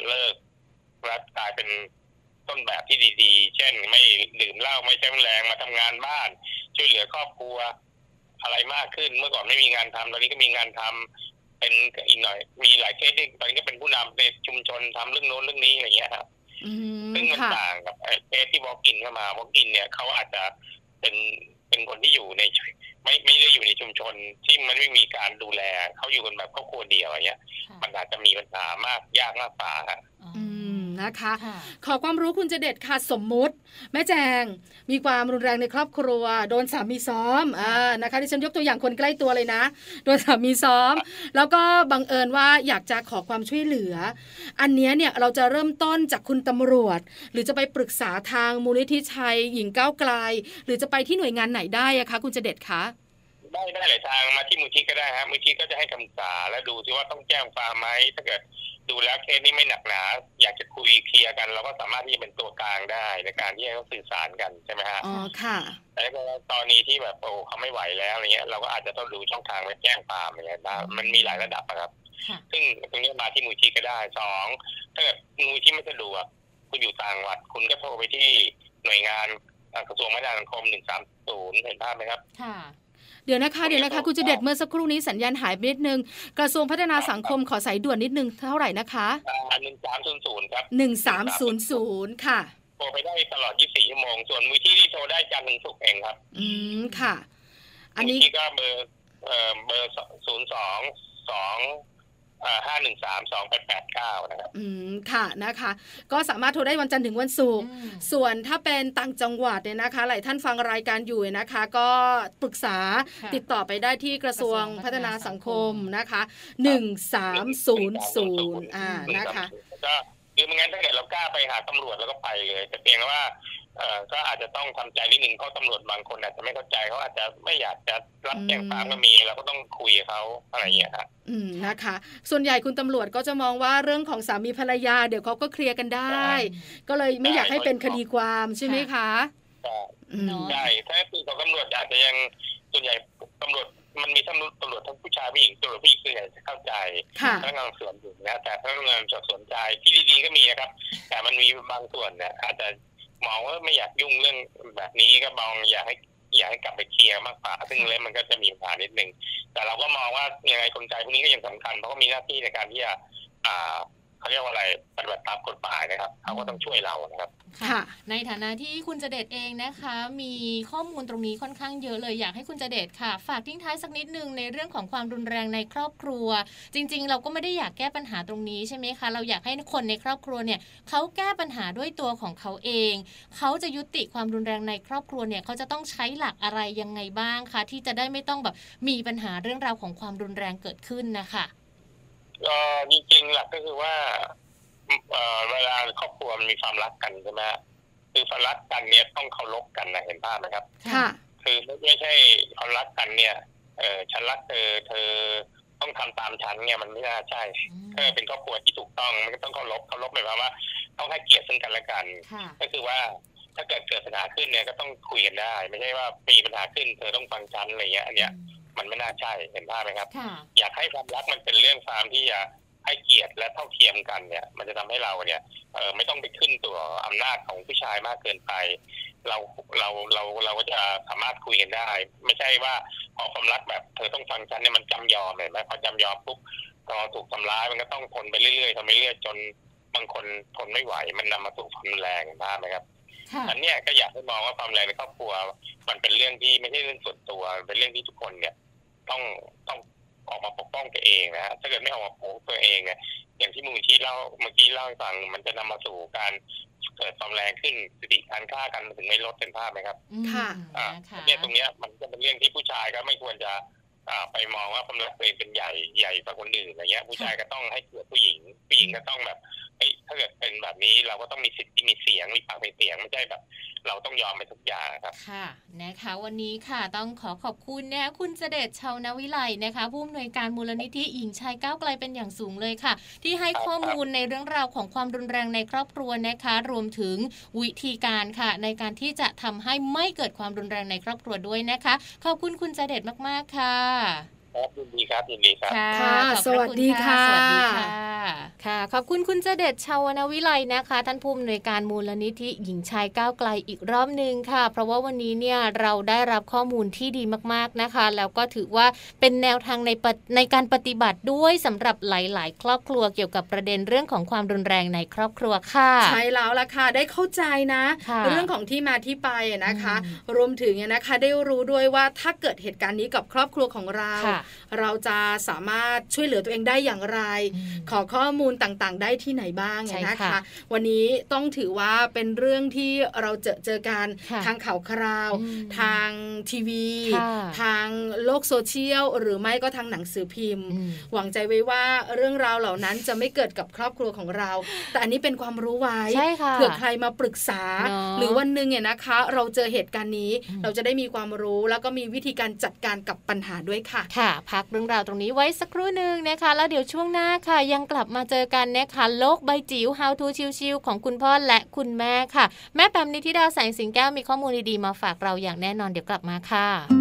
เลิกและกลายเป็น ต้นแบบที่ดีๆ เช่นไม่ดื่มเหล้าไม่ใช้แรงมาทำงานบ้าน ช่วยเหลือครอบครัว อะไรมากขึ้นเมื่อก่อนไม่มีงานทำตอนนี้ก็มีงานทำเป็นอีกหน่อย มีหลายเคสที่ตอนนี้ก็เป็นผู้นำในชุมชนทำเรื่องโน้นเรื่องนี้อะไรเงี้ยครับซึ่งมันต่างกับเคสที่ walk-in เข้ามา walk-in เนี่ยเขาอาจจะเป็นเป็นคนที่อยู่ในไม่ไม่ได้อยู่ในชุมชนที่มันไม่มีการดูแลเขาอยู่กันแบบครอบครัวเดียวอะไรเงี้ย มันอาจจะมีปัญหามากยากมากกว่าครับ นะคะ ขอความรู้คุณจะเด็ดค่ะสมมุติ แม่แจงมีความรุนแรงในครอบครัว โดนสามีซ้อมอ่านะคะที่ฉันยกตัวอย่างคนใกล้ตัวเลยนะ โดนสามีซ้อม แล้วก็บังเอิญว่าอยากจะขอความช่วยเหลือ อันนี้เนี่ยเราจะเริ่มต้นจากคุณตำรวจ หรือจะไปปรึกษาทางมูลนิธิชัย หญิงก้าวไกล หรือจะไปที่หน่วยงานไหนได้อะคะ คุณจะเด็ดคะได้ได้หลายทางมาที่มูลที่ก็ได้ครับมูลที่ก็จะให้คำปรึกษาและดูซิว่าต้องแจ้งความไหมถ้าเกิด ดูแล้วเคสนี้ไม่หนักหนา อยากจะคุยเคลียร์กันเราก็สามารถที่จะเป็นตัวกลางได้ในการที่ให้เขาสื่อสารกันใช่ไหมฮะอ๋อค่ะแต่ถ้าตอนนี้ที่แบบโอ้เขาไม่ไหวแล้วอะไรเงี้ย เราก็อาจจะต้องดูช่องทางไปแจ้งความอะไรเงี้ยมันมีหลายระดับครับ ซึ่งตรงนี้มาที่มูลที่ก็ได้สองถ้าเกิดมูลที่ไม่สะดวกคุณอยู่ต่างจังหวัด คุณก็โทรไปที่หน่วยงานกระทรวงพัฒนาสังคมหนึ่งสามศูนย์เห็นภาพไหมครับ ค่ะ ดี๋ยวนะคะเดี๋ยวนะคะคุณจะเด็ดเมื่อสักครู่นี้สัญญาณหายไปนิดนึงกระทรวงพัฒนาสังคมขอสายด่วนนิดนึงเท่าไหร่นะคะหนึ่งสามศูนย์ศูนย์ครับหนึ่งสามศูนย์ศูนย์ค่ะโทรไปได้ตลอด 24 ชั่วโมง ส่วนมือที่ที่โทรได้จันทร์ถึงศุกร์เองครับ อืม ค่ะ อันนี้ก็เบอร์เอ่อเบอร์ศูนย์สองสอง ห้าหนึ่งสามสองแปดแปดเก้านะครับอืมค่ะนะคะ ก็สามารถโทรได้วันจันทร์ถึงวันศุกร์ส่วนถ้าเป็นต่างจังหวัดเนี่ยนะคะ หลายท่านฟังรายการอยู่นะคะ ก็ปรึกษาติดต่อไปได้ที่กระทรวงพัฒนาสังคมนะคะหนึ่งสามศูนย์ศูนย์อ่านะคะก็คือไม่งั้นถ้าเกิดเรากล้าไปหาตำรวจแล้วก็ไปเลยแต่เพียงว่าเออ ก็อาจจะต้องทำใจนิดหนึ่งเพราะตำรวจบางคนอาจจะไม่เข้าใจเขาอาจจะไม่อยากจะรับแจ้งความก็มีเราก็ต้องคุยกับเขาอะไรอย่างเงี้ยครับอืมนะคะ ส่วนใหญ่คุณตำรวจก็จะมองว่าเรื่องของสามีภรรยา เดี๋ยวเขาก็เคลียร์กันได้ ก็เลยไม่อยากให้เป็นคดีความใช่ไหมคะใช่ถ้าคือของตำรวจอาจจะยังส่วนใหญ่ตำรวจมันมีทั้งตำรวจทั้งผู้ชายผู้หญิงตำรวจผู้หญิงส่วนใหญ่จะเข้าใจพนักงานสวนอยู่นะแต่พนักงานสอบสวนใจที่ดีๆก็มีนะครับ แต่มันมีบางส่วนเนี่ยอาจจะ มองว่าไม่อยากยุ่งเรื่องแบบนี้ก็มองอยากให้อยากให้กลับไปเคลียร์มากกว่าซึ่งเล่มันก็จะมีปัญหานิดนึงแต่เราก็มองว่ายังไงคนใจพวกนี้ก็ยังสำคัญเพราะก็มีหน้าที่ในการที่จะอ่า เขาเรียกว่าอะไรปฏิบัติตามกฎหมายนะครับเขาก็ต้องช่วยเรานะครับค่ะ ในฐานะที่คุณจะเด็ดเองนะคะ มีข้อมูลตรงนี้ค่อนข้างเยอะเลยอยากให้คุณจะเด็ดค่ะ ฝากทิ้งท้ายสักนิดนึงในเรื่องของความรุนแรงในครอบครัว จริง ๆ เราก็ไม่ได้อยากแก้ปัญหาตรงนี้ใช่ไหมคะ เราอยากให้คนในครอบครัวเนี่ยเขาแก้ปัญหาด้วยตัวของเขาเอง เขาจะยุติความรุนแรงในครอบครัวเนี่ยเขาจะต้องใช้หลักอะไรยังไงบ้างคะที่จะได้ไม่ต้องแบบมีปัญหาเรื่องราวของความรุนแรงเกิดขึ้นนะคะ ก็จริงๆหลักก็คือว่าเวลาครอบครัวมันมีความรักกันใช่ไหมคือความรักกันเนี่ยต้องเคารพกันนะเห็นภาพไหมครับ ค่ะ คือไม่ใช่ความรักกันเนี่ย เออฉันรักเธอเธอต้องทำตามฉันเนี่ยมันไม่น่าใช่ถ้าเป็นครอบครัวที่ถูกต้องมันก็ต้องเคารพเคารพหมายความว่า ต้องให้เกียรติซึ่งกันและกัน ก็คือว่าถ้าเกิดเกิดปัญหาขึ้นเนี่ยก็ต้องคุยกันได้ ไม่ใช่ว่ามีปัญหาขึ้นเธอต้องฟังฉันอะไรเงี้ยอันเนี้ย มันไม่น่าใช่เห็นภาพไหมครับอยากให้ความรักมันเป็นเรื่องความที่จะให้เกียรติและเท่าเทียมกันเนี่ย มันจะทำให้เราเนี่ยเออไม่ต้องไปขึ้นตัวอำนาจของผู้ชายมากเกินไป เราเราเราเราก็จะสามารถคุยกันได้ ไม่ใช่ว่าพอความรักแบบเธอต้องฟังฉันเนี่ยมันจำยอมเห็นไหมพอจำยอมปุ๊บพอถูกทำร้ายมันก็ต้องทนไปเรื่อยๆทำไปเรื่อยจนบางคนทนไม่ไหว มันนำมาสู่ความแรงนะไหมครับ อันเนี้ยก็อยากให้มองว่าความแรงในครอบครัว มันเป็นเรื่องที่ไม่ใช่เรื่องส่วนตัวเป็นเรื่องที่ทุกคนเนี่ย ต้องต้องออกมาปกป้องตัวเองนะฮะถ้าเกิดไม่ออกมาปกป้องตัวเองเนี่ยอย่างที่มูลที่เล่าเมื่อกี้เล่าให้ฟังมันจะนำมาสู่การเกิดความแรงขึ้นสติการฆ่ากันถึงไม่ลดเป็นภาพไหมครับ ค่ะอ่าเนี่ยตรงเนี้ยมันก็เป็นเรื่องที่ผู้ชายก็ไม่ควรจะไปมองว่าความรักตัวเองเป็นใหญ่ใหญ่กว่าคนอื่นอะไรเงี้ย ผู้ชายก็ต้องให้เกียรติผู้หญิงผู้หญิงก็ต้องแบบ ถ้าเกิดเป็นแบบนี้เราก็ต้องมีสิทธิ์ที่มีเสียงมีปากมีเสียงไม่ใช่แบบ เราต้องยอมไปทุกอย่างครับค่ะนะคะ วันนี้ค่ะต้องขอขอบคุณนะคุณเสด็จชาวนวิไลนะคะ ผู้อำนวยการมูลนิธิหญิงชายก้าวไกลเป็นอย่างสูงเลยค่ะ ที่ให้ข้อมูลในเรื่องราวของความรุนแรงในครอบครัวนะคะ รวมถึงวิธีการค่ะ ในการที่จะทำให้ไม่เกิดความรุนแรงในครอบครัวด้วยนะคะ ขอบคุณคุณเสด็จมากๆค่ะ ครับยินดีครับยินดีครับ ค่ะ สวัสดีค่ะ สวัสดีค่ะ ค่ะ ขอบคุณคุณเจเดชชาวนวิไลนะคะ ท่านผู้อำนวยการมูลนิธิหญิงชายก้าวไกลอีกรอบหนึ่งค่ะ เพราะว่าวันนี้เนี่ยเราได้รับข้อมูลที่ดีมากๆนะคะ แล้วก็ถือว่าเป็นแนวทางในในการปฏิบัติด้วยสำหรับหลาย ๆ ครอบครัวเกี่ยวกับประเด็นเรื่องของความรุนแรงในครอบครัวค่ะ ใช่แล้วล่ะค่ะ ได้เข้าใจนะ เรื่องของที่มาที่ไปนะคะ รวมถึงนะคะได้รู้ด้วยว่าถ้าเกิดเหตุการณ์นี้กับครอบครัวของเราเราจะสามารถช่วยเหลือตัวเองได้อย่างไร ขอข้อมูลต่างๆ ได้ที่ไหนบ้างนะคะ วันนี้ต้องถือว่าเป็นเรื่องที่เราเจอเจอกันทางข่าวคราว ทางทีวี ทางโลกโซเชียล หรือไม่ก็ทางหนังสือพิมพ์ หวังใจไว้ว่าเรื่องราวเหล่านั้นจะไม่เกิดกับครอบครัวของเรา แต่อันนี้เป็นความรู้ไว้เผื่อใครมาปรึกษา หรือวันหนึ่งเนี่ยนะคะ เราเจอเหตุการณ์นี้เราจะได้มีความรู้แล้วก็มีวิธีการจัดการกับปัญหาด้วยค่ะค่ะพักเรื่องราวตรงนี้ไว้สักครู่หนึ่งนะคะ แล้วเดี๋ยวช่วงหน้าค่ะ ยังกลับมาเจอกันนะคะโลกใบจิ๋ว How to ชิวๆของคุณพ่อและคุณแม่ค่ะ แม่แปมนิธิดาแสงสิงแก้วมีข้อมูลดีๆมาฝากเราอย่างแน่นอนเดี๋ยวกลับมาค่ะ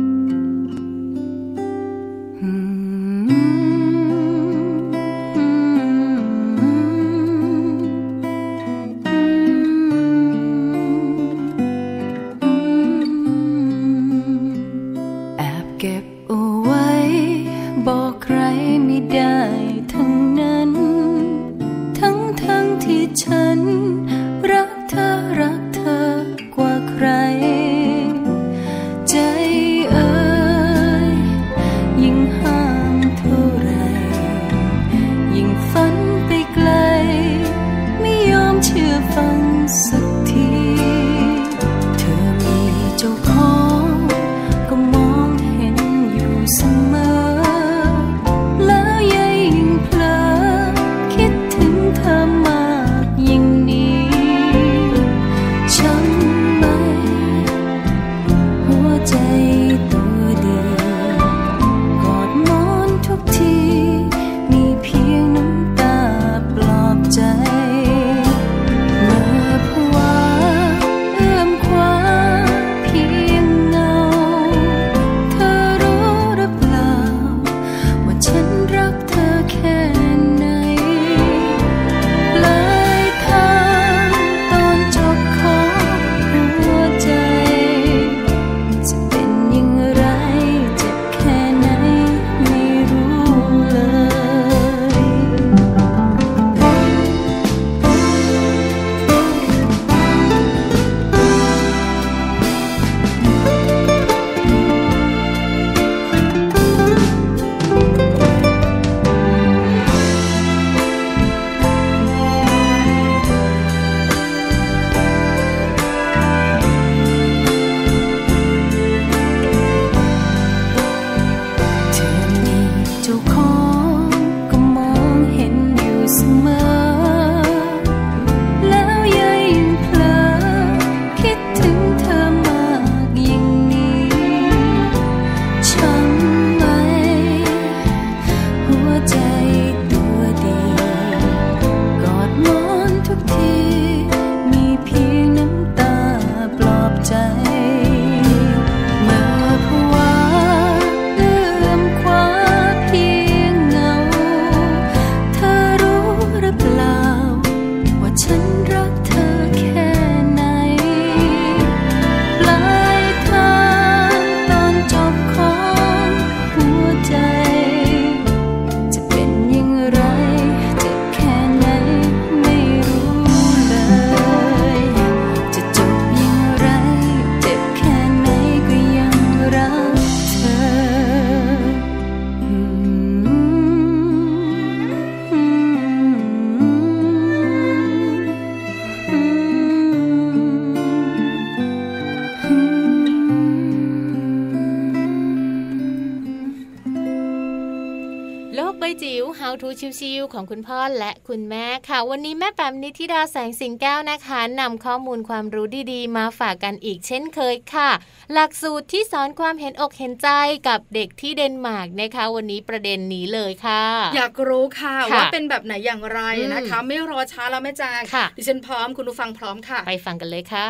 จิ๋ว How to ชิวๆของคุณพ่อและคุณแม่ค่ะ วันนี้แม่แปมนิธิดาแสงสิงแก้วนะคะนำข้อมูลความรู้ดีๆ มาฝากกันอีกเช่นเคยค่ะ หลักสูตรที่สอนความเห็นอกเห็นใจกับเด็กที่เดนมาร์กนะคะ วันนี้ประเด็นนี้เลยค่ะ อยากรู้ค่ะค่ะว่าเป็นแบบไหนอย่างไรอืมนะคะ ไม่รอช้าแล้วแม่แจงค่ะดิฉันพร้อมคุณผู้ฟังพร้อมค่ะ ไปฟังกันเลยค่ะ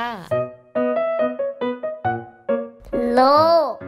โลก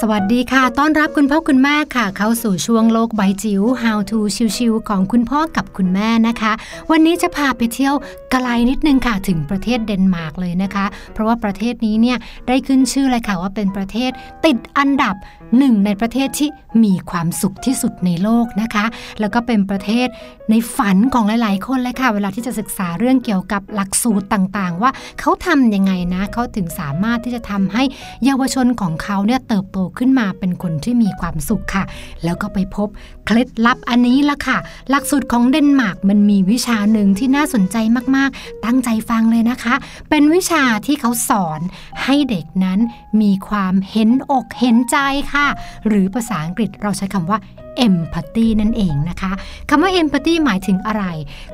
สวัสดีค่ะ ต้อนรับคุณพ่อคุณแม่ค่ะ เข้าสู่ช่วงโลกใบจิ๋ว How to ชิวๆของคุณพ่อกับคุณแม่นะคะ วันนี้จะพาไปเที่ยวไกลนิดนึงค่ะถึงประเทศเดนมาร์กเลยนะคะ เพราะว่าประเทศนี้เนี่ยได้ขึ้นชื่อเลยค่ะว่าเป็นประเทศติดอันดับหนึ่งในประเทศที่มีความสุขที่สุดในโลกนะคะ แล้วก็เป็นประเทศในฝันของหลายๆ คนเลยค่ะ เวลาที่จะศึกษาเรื่องเกี่ยวกับหลักสูตรต่างๆ ว่าเขาทำยังไงนะเขาถึงสามารถที่จะทำให้เยาวชนของเขาเนี่ยเติบโตขึ้นมาเป็นคนที่มีความสุขค่ะ แล้วก็ไปพบเคล็ดลับอันนี้ละค่ะ หลักสูตรของเดนมาร์กมันมีวิชาหนึ่งที่น่าสนใจมากๆ ตั้งใจฟังเลยนะคะ เป็นวิชาที่เขาสอนให้เด็กนั้นมีความเห็นอกเห็นใจค่ะ หรือภาษาอังกฤษเราใช้คำว่า empathy นั่นเองนะคะคำว่า empathy หมายถึงอะไร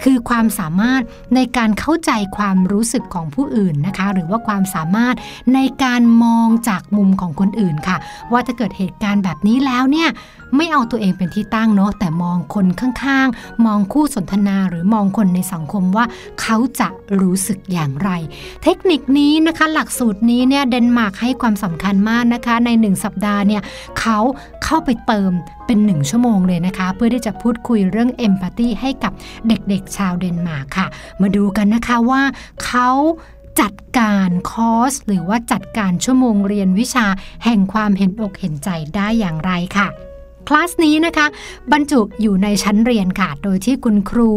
คือความสามารถในการเข้าใจความรู้สึกของผู้อื่นนะคะ หรือว่าความสามารถในการมองจากมุมของคนอื่นค่ะ ว่าถ้าเกิดเหตุการณ์แบบนี้แล้วเนี่ยไม่เอาตัวเองเป็นที่ตั้งเนาะแต่มองคนข้างๆ มองคู่สนทนาหรือมองคนในสังคมว่าเขาจะรู้สึกอย่างไร เทคนิคนี้นะคะหลักสูตรนี้เนี่ยเดนมาร์กให้ความสำคัญมากนะคะ ใน 1 สัปดาห์เนี่ยเขาเข้าไปเติม เป็น 1 ชั่วโมงเลยนะคะ เพื่อที่จะพูดคุยเรื่องเอมพัตตีให้กับเด็กๆ ชาวเดนมาร์กค่ะ มาดูกันนะคะว่าเขาจัดการคอร์สหรือว่าจัดการชั่วโมงเรียนวิชาแห่งความเห็นอกเห็นใจได้อย่างไรค่ะคลาสนี้นะคะบรรจุอยู่ในชั้นเรียนค่ะ โดยที่คุณครู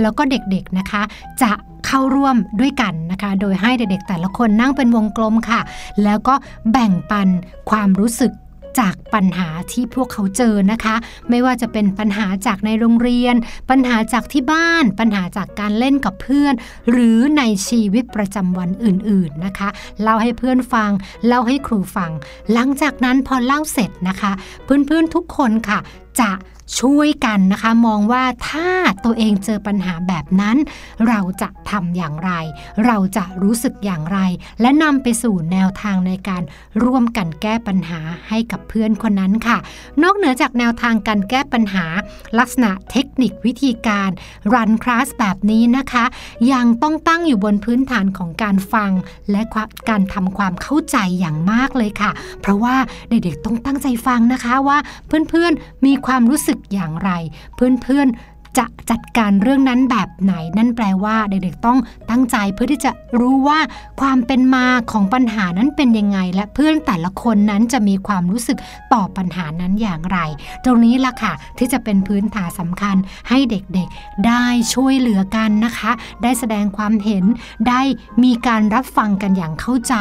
แล้วก็เด็กๆนะคะ จะเข้าร่วมด้วยกันนะคะ โดยให้เด็กๆแต่ละคนนั่งเป็นวงกลมค่ะ แล้วก็แบ่งปันความรู้สึก จากปัญหาที่พวกเขาเจอนะคะ ไม่ว่าจะเป็นปัญหาจากในโรงเรียน ปัญหาจากที่บ้าน ปัญหาจากการเล่นกับเพื่อน หรือในชีวิตประจำวันอื่นๆนะคะเล่าให้เพื่อนฟังเล่าให้ครูฟัง หลังจากนั้นพอเล่าเสร็จนะคะ เพื่อนๆทุกคนค่ะจะช่วยกันนะคะมองว่าถ้าตัวเองเจอปัญหาแบบนั้น เราจะทำอย่างไร เราจะรู้สึกอย่างไร และนำไปสู่แนวทางในการร่วมกันแก้ปัญหาให้กับเพื่อนคนนั้นค่ะ นอกเหนือจากแนวทางการแก้ปัญหา ลักษณะเทคนิควิธีการรันคลาสแบบนี้นะคะ ยังต้องตั้งอยู่บนพื้นฐานของการฟัง และการทำความเข้าใจอย่างมากเลยค่ะ เพราะว่าเด็กๆต้องตั้งใจฟังนะคะว่าเพื่อนๆมีความรู้สึกอย่างไร เพื่อนๆ จะจัดการเรื่องนั้นแบบไหน นั่นแปลว่าเด็กๆต้องตั้งใจเพื่อที่จะรู้ว่าความเป็นมาของปัญหานั้นเป็นยังไง และเพื่อนแต่ละคนนั้นจะมีความรู้สึกต่อปัญหานั้นอย่างไร ตรงนี้ล่ะค่ะที่จะเป็นพื้นฐานสำคัญให้เด็กๆได้ช่วยเหลือกันนะคะ ได้แสดงความเห็นได้มีการรับฟังกันอย่างเข้าใจ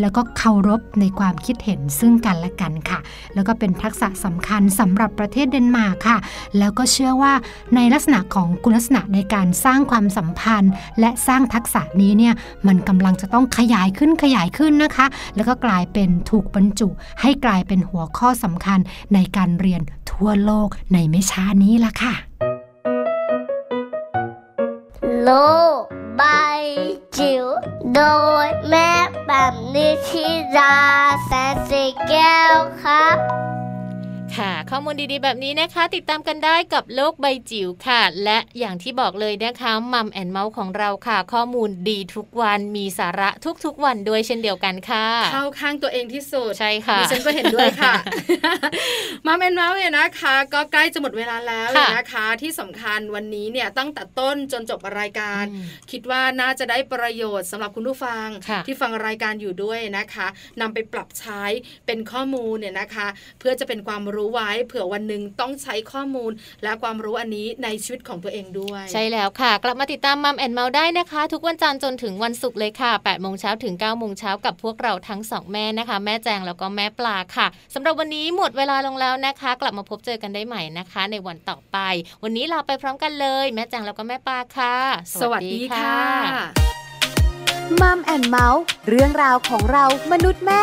แล้วก็เคารพในความคิดเห็นซึ่งกันและกันค่ะ แล้วก็เป็นทักษะสำคัญสำหรับประเทศเดนมาร์กค่ะ แล้วก็เชื่อว่าในลักษษณะของคุณลักษณะในการสร้างความสัมพันธ์ และสร้างทักษะนี้เนี่ยมันกำลังจะต้องขยายขึ้นขยายขึ้นนะคะ แล้วก็กลายเป็นถูกบรรจุ ให้กลายเป็นหัวข้อสำคัญในการเรียนทั่วโลกในไม่ช้านี้ละค่ะ โลกใบจิ๋วโดยแม่แบบนิชิราแสนสีแก้วครับ ค่ะ ข้อมูลดีๆ แบบนี้นะคะ ติดตามกันได้กับโลกใบจิ๋วค่ะ และอย่างที่บอกเลยนะคะมัมแอนเมาส์ของเราค่ะ ข้อมูลดีทุกวันมีสาระทุกๆ วันด้วยเช่นเดียวกันค่ะเข้าข้างตัวเองที่สุดใช่ค่ะดิฉันก็เห็นด้วยค่ะ Mum and Mouthาส์เนี่ยนะคะ ก็ใกล้จะหมดเวลาแล้วนะคะ ที่สำคัญวันนี้เนี่ยตั้งแต่ต้นจนจบรายการ คิดว่าน่าจะได้ประโยชน์สำหรับคุณผู้ฟังที่ฟังรายการอยู่ด้วยนะคะนำไปปรับใช้เป็นข้อมูลเนี่ยนะคะ เพื่อจะเป็นความรู้รู้ไว้เผื่อวันหนึ่งต้องใช้ข้อมูล และความรู้อันนี้ในชีวิตของตัวเองด้วย ใช่แล้วค่ะ กลับมาติดตาม Mum and Mouth ได้นะคะ ทุกวันจันทร์จนถึงวันศุกร์เลยค่ะ8ปดโมงเช้าถึง9ก้าโมงเช้ากับพวกเราทั้งสองแม่นะคะ แม่แจงแล้วก็แม่ปลาค่ะสำหรับวันนี้หมดเวลาลงแล้วนะคะ กลับมาพบเจอกันได้ใหม่นะคะ ในวันต่อไป วันนี้เราไปพร้อมกันเลย แม่แจงแล้วก็แม่ปลาค่ะ สวัสดีค่ะมัมแอนเมาส์เรื่องราวของเรามนุษย์แม่